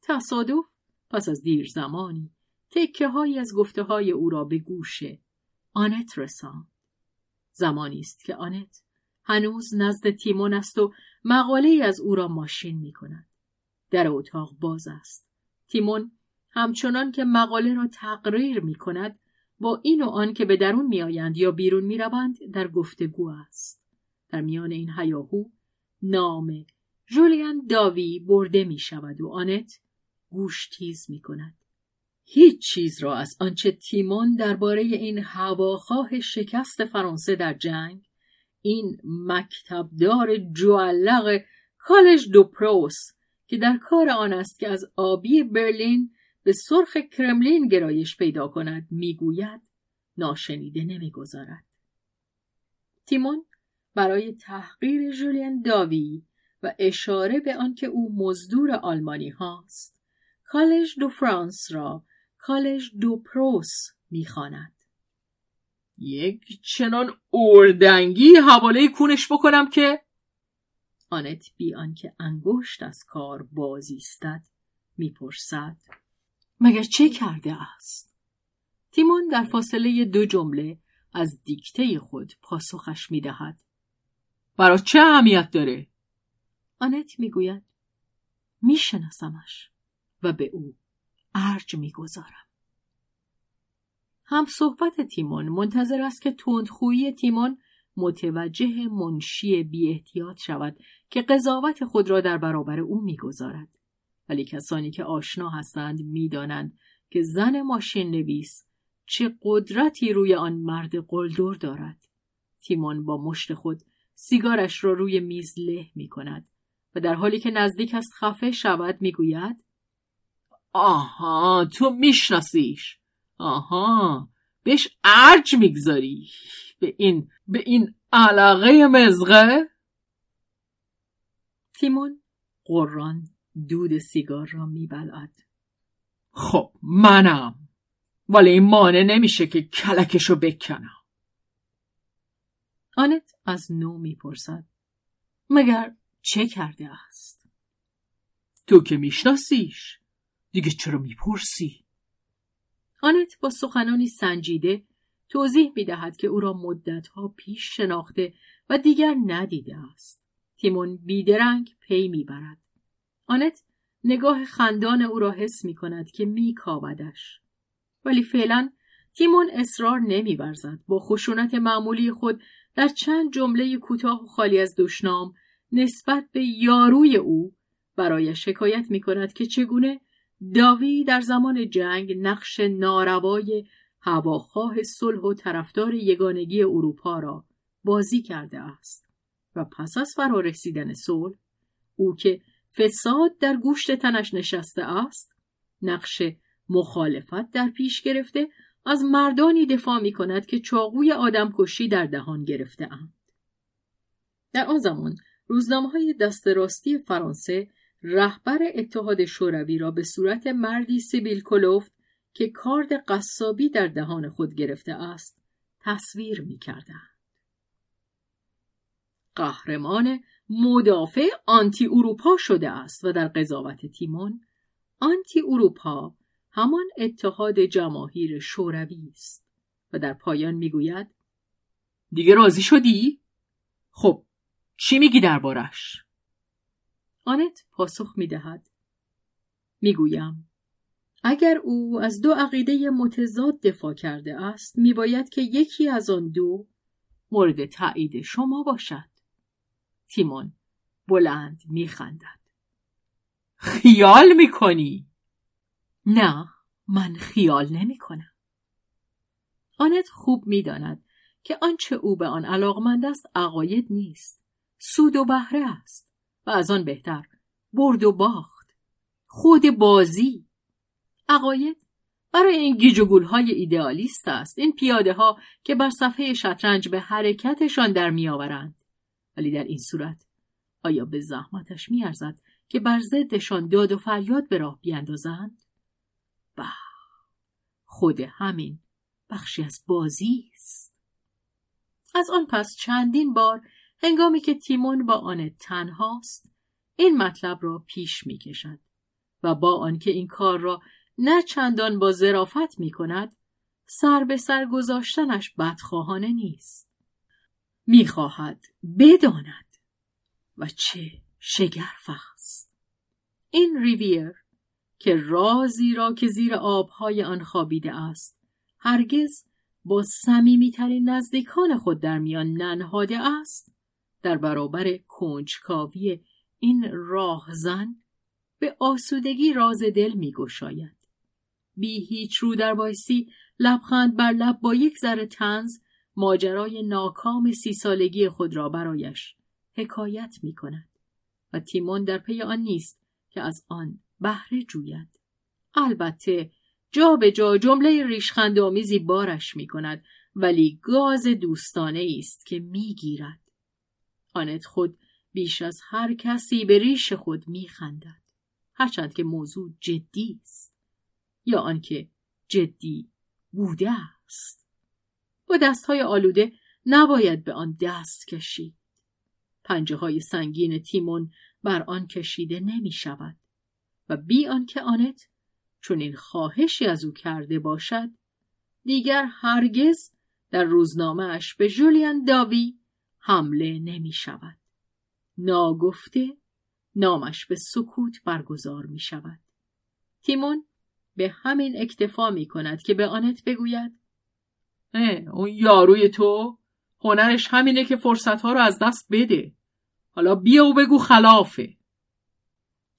تصادف پس از دیر زمانی تکه هایی از گفته های او را به گوش آنت رساند. زمانی است که آنت هنوز نزد تیمون است و مقاله از او را ماشین می کند. در اتاق باز است. تیمون همچنان که مقاله را تقریر می کند با این و آن که به درون می آیند یا بیرون می روند در گفتگو است. در میان این هیاهو نام جولیان داوی برده می شود و آنت گوش تیز می کند. هیچ چیز را از آنچه تیمون درباره این هواخواه شکست فرانسه در جنگ این مکتبدار جوالق کالج دو پروس که در کار آن است که از آبی برلین به سرخ کرملین گرایش پیدا کند می‌گوید ناشنیده نمی‌گذارد تیمون برای تحقیر جولین داوی و اشاره به آنکه او مزدور آلمانی هاست کالج دو فرانس را کالج دو پروس می‌خواند. یک چنان اردنگی حواله کونش بکنم که؟ آنت بی آنکه انگشت از کار بازیستد می‌پرسد. مگر چه کرده است؟ تیمون در فاصله دو جمله از دیکته خود پاسخش می‌دهد. برا چه اهمیت داره؟ آنت می‌گوید میشناسمش و به او ارج می‌گذارم. هم صحبت تیمون منتظر است که تندخویی تیمون متوجه منشی بی احتیاط شود که قضاوت خود را در برابر او می‌گذارد. ولی کسانی که آشنا هستند می‌دانند که زن ماشین نویس چه قدرتی روی آن مرد قلدر دارد. تیمون با مشت خود سیگارش را روی میز له می کند و در حالی که نزدیک است خفه شود می‌گوید آها تو میشناسیش. آها بهش ارج می‌گذاری. به این به این علاقه مزغه. تیمون قران دود سیگار را میبلد خب منم. ولی این مانع نمیشه که کلکشو بکنم. آنت از نو می‌پرسد مگر چه کرده است تو که میشناسیش دیگه چرا می‌پرسی آنت با سخنانی سنجیده توضیح می دهد که او را مدتها پیش شناخته و دیگر ندیده است. تیمون بیدرنگ پی می برد. آنت نگاه خندان او را حس می کند که می کابدش. ولی فعلا تیمون اصرار نمی برزد. با خشونت معمولی خود در چند جمله کوتاه و خالی از دشنام نسبت به یاروی او برای شکایت می کند که چگونه داوی در زمان جنگ نقش ناروای هواخواه صلح و طرفدار یگانگی اروپا را بازی کرده است و پس از فرا رسیدن صلح او که فساد در گوشت تنش نشسته است نقش مخالفت در پیش گرفته از مردانی دفاع می کند که چاقوی آدمکشی در دهان گرفته اند. در آن زمان روزنامه های دست فرانسه رهبر اتحاد شوروی را به صورت مردی سیبیل کلوفت که کارد قصابی در دهان خود گرفته است تصویر می کردن. قهرمان مدافع آنتی اروپا شده است و در قضاوت تیمون آنتی اروپا همان اتحاد جماهیر شوروی است و در پایان می‌گوید دیگه راضی شدی؟ خب چی میگی دربارش؟ آنت پاسخ می دهد. می گویم اگر او از دو عقیده متضاد دفاع کرده است می باید که یکی از آن دو مورد تایید شما باشد. تیمون بلند می خندد. خیال می کنی؟ نه من خیال نمی کنم. آنت خوب می داند که آنچه او به آن علاقمند است عقاید نیست. سود و بهره است. و از آن بهتر برد و باخت. خود بازی. عقاید برای این گیج های ایدئالیست است. این پیاده ها که بر صفحه شطرنج به حرکتشان در میآورند. ولی در این صورت آیا به زحمتش میارزد که بر ضدشان داد و فریاد به راه بیاندازند؟ خود همین بخشی از بازی است. از آن پس چندین بار هنگامی که تیمون با آن تنهاست این مطلب را پیش می کشد و با آنکه این کار را نه چندان با ظرافت می کند سر به سر گذاشتنش بدخواهانه نیست. می‌خواهد بداند و چه شگرف است. این ریویر که رازی را که زیر آبهای آن خوابیده است. هرگز با صمیمیترین نزدیکان خود در میان ننهاده است. در برابر کنجکاوی این راهزن به آسودگی راز دل می گشاید. بی هیچ رو در بایسی لبخند بر لب با یک ذره تنز ماجرای ناکام سی سالگی خود را برایش حکایت می کند. و تیمون در پی آن نیست که از آن بهره جوید. البته جا به جا جمله ریشخند آمیزی بارش می کند ولی گاز دوستانه است که می گیرد. آنت خود بیش از هر کسی به ریش خود می خندد. هرچند که موضوع جدی است. یا آنکه جدی بوده است. با دستهای آلوده نباید به آن دست کشید. پنجه های سنگین تیمون بر آن کشیده نمی شود و بی آنکه آنت چون این خواهشی از او کرده باشد دیگر هرگز در روزنامه اش به جولیان داوی حمله نمی شود. ناگفته نامش به سکوت برگزار می شود. تیمون به همین اکتفا می کند که به آنت بگوید اه اون یاروی تو هنرش همینه که فرصتها رو از دست بده. حالا بیا و بگو خلافه.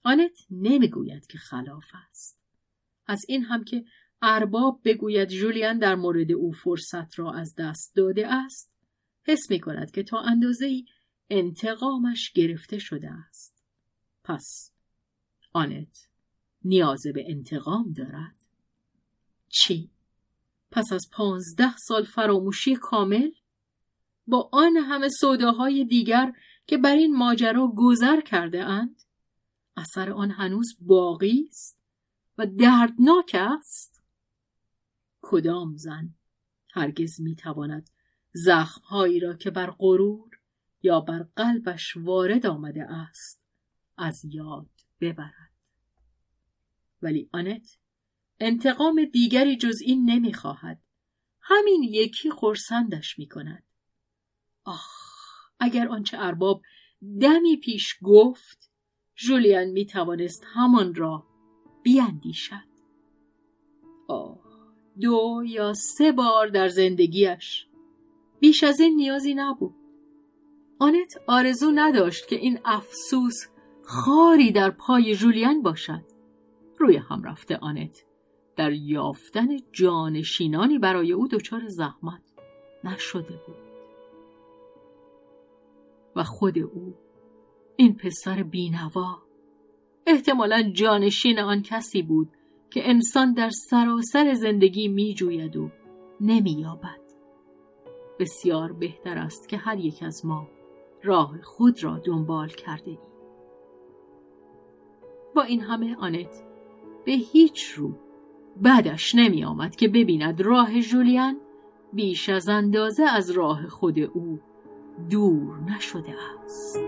آنت نمی‌گوید که خلاف است. از این هم که ارباب بگوید جولیان در مورد او فرصت را از دست داده است حس می کند که تا اندازه انتقامش گرفته شده است. پس آنت نیاز به انتقام دارد؟ چی؟ پس از پانزده سال فراموشی کامل؟ با آن همه سوداهای دیگر که بر این ماجرا گذر کرده اند؟ اثر آن هنوز باقی است و دردناک است؟ کدام زن هرگز می‌تواند زخمهایی را که بر غرور یا بر قلبش وارد آمده است از یاد ببرد. ولی آنت انتقام دیگری جز این نمی‌خواهد. همین یکی خورسندش می کند آخ اگر آنچه ارباب دمی پیش گفت جولیان می توانست همان را بیاندیشد. آه دو یا سه بار در زندگیش بیش از این نیازی نبود. آنت آرزو نداشت که این افسوس خاری در پای جولیان باشد. روی هم رفته آنت در یافتن جانشینانی برای او دچار زحمت نشده بود. و خود او این پسر بینوا احتمالا جانشین آن کسی بود که انسان در سراسر زندگی می جوید و نمی یابد. بسیار بهتر است که هر یک از ما راه خود را دنبال کرده ایم. با این همه آنت به هیچ رو بعدش نمی آمد که ببیند راه جولیان بیش از اندازه از راه خود او دور نشده است.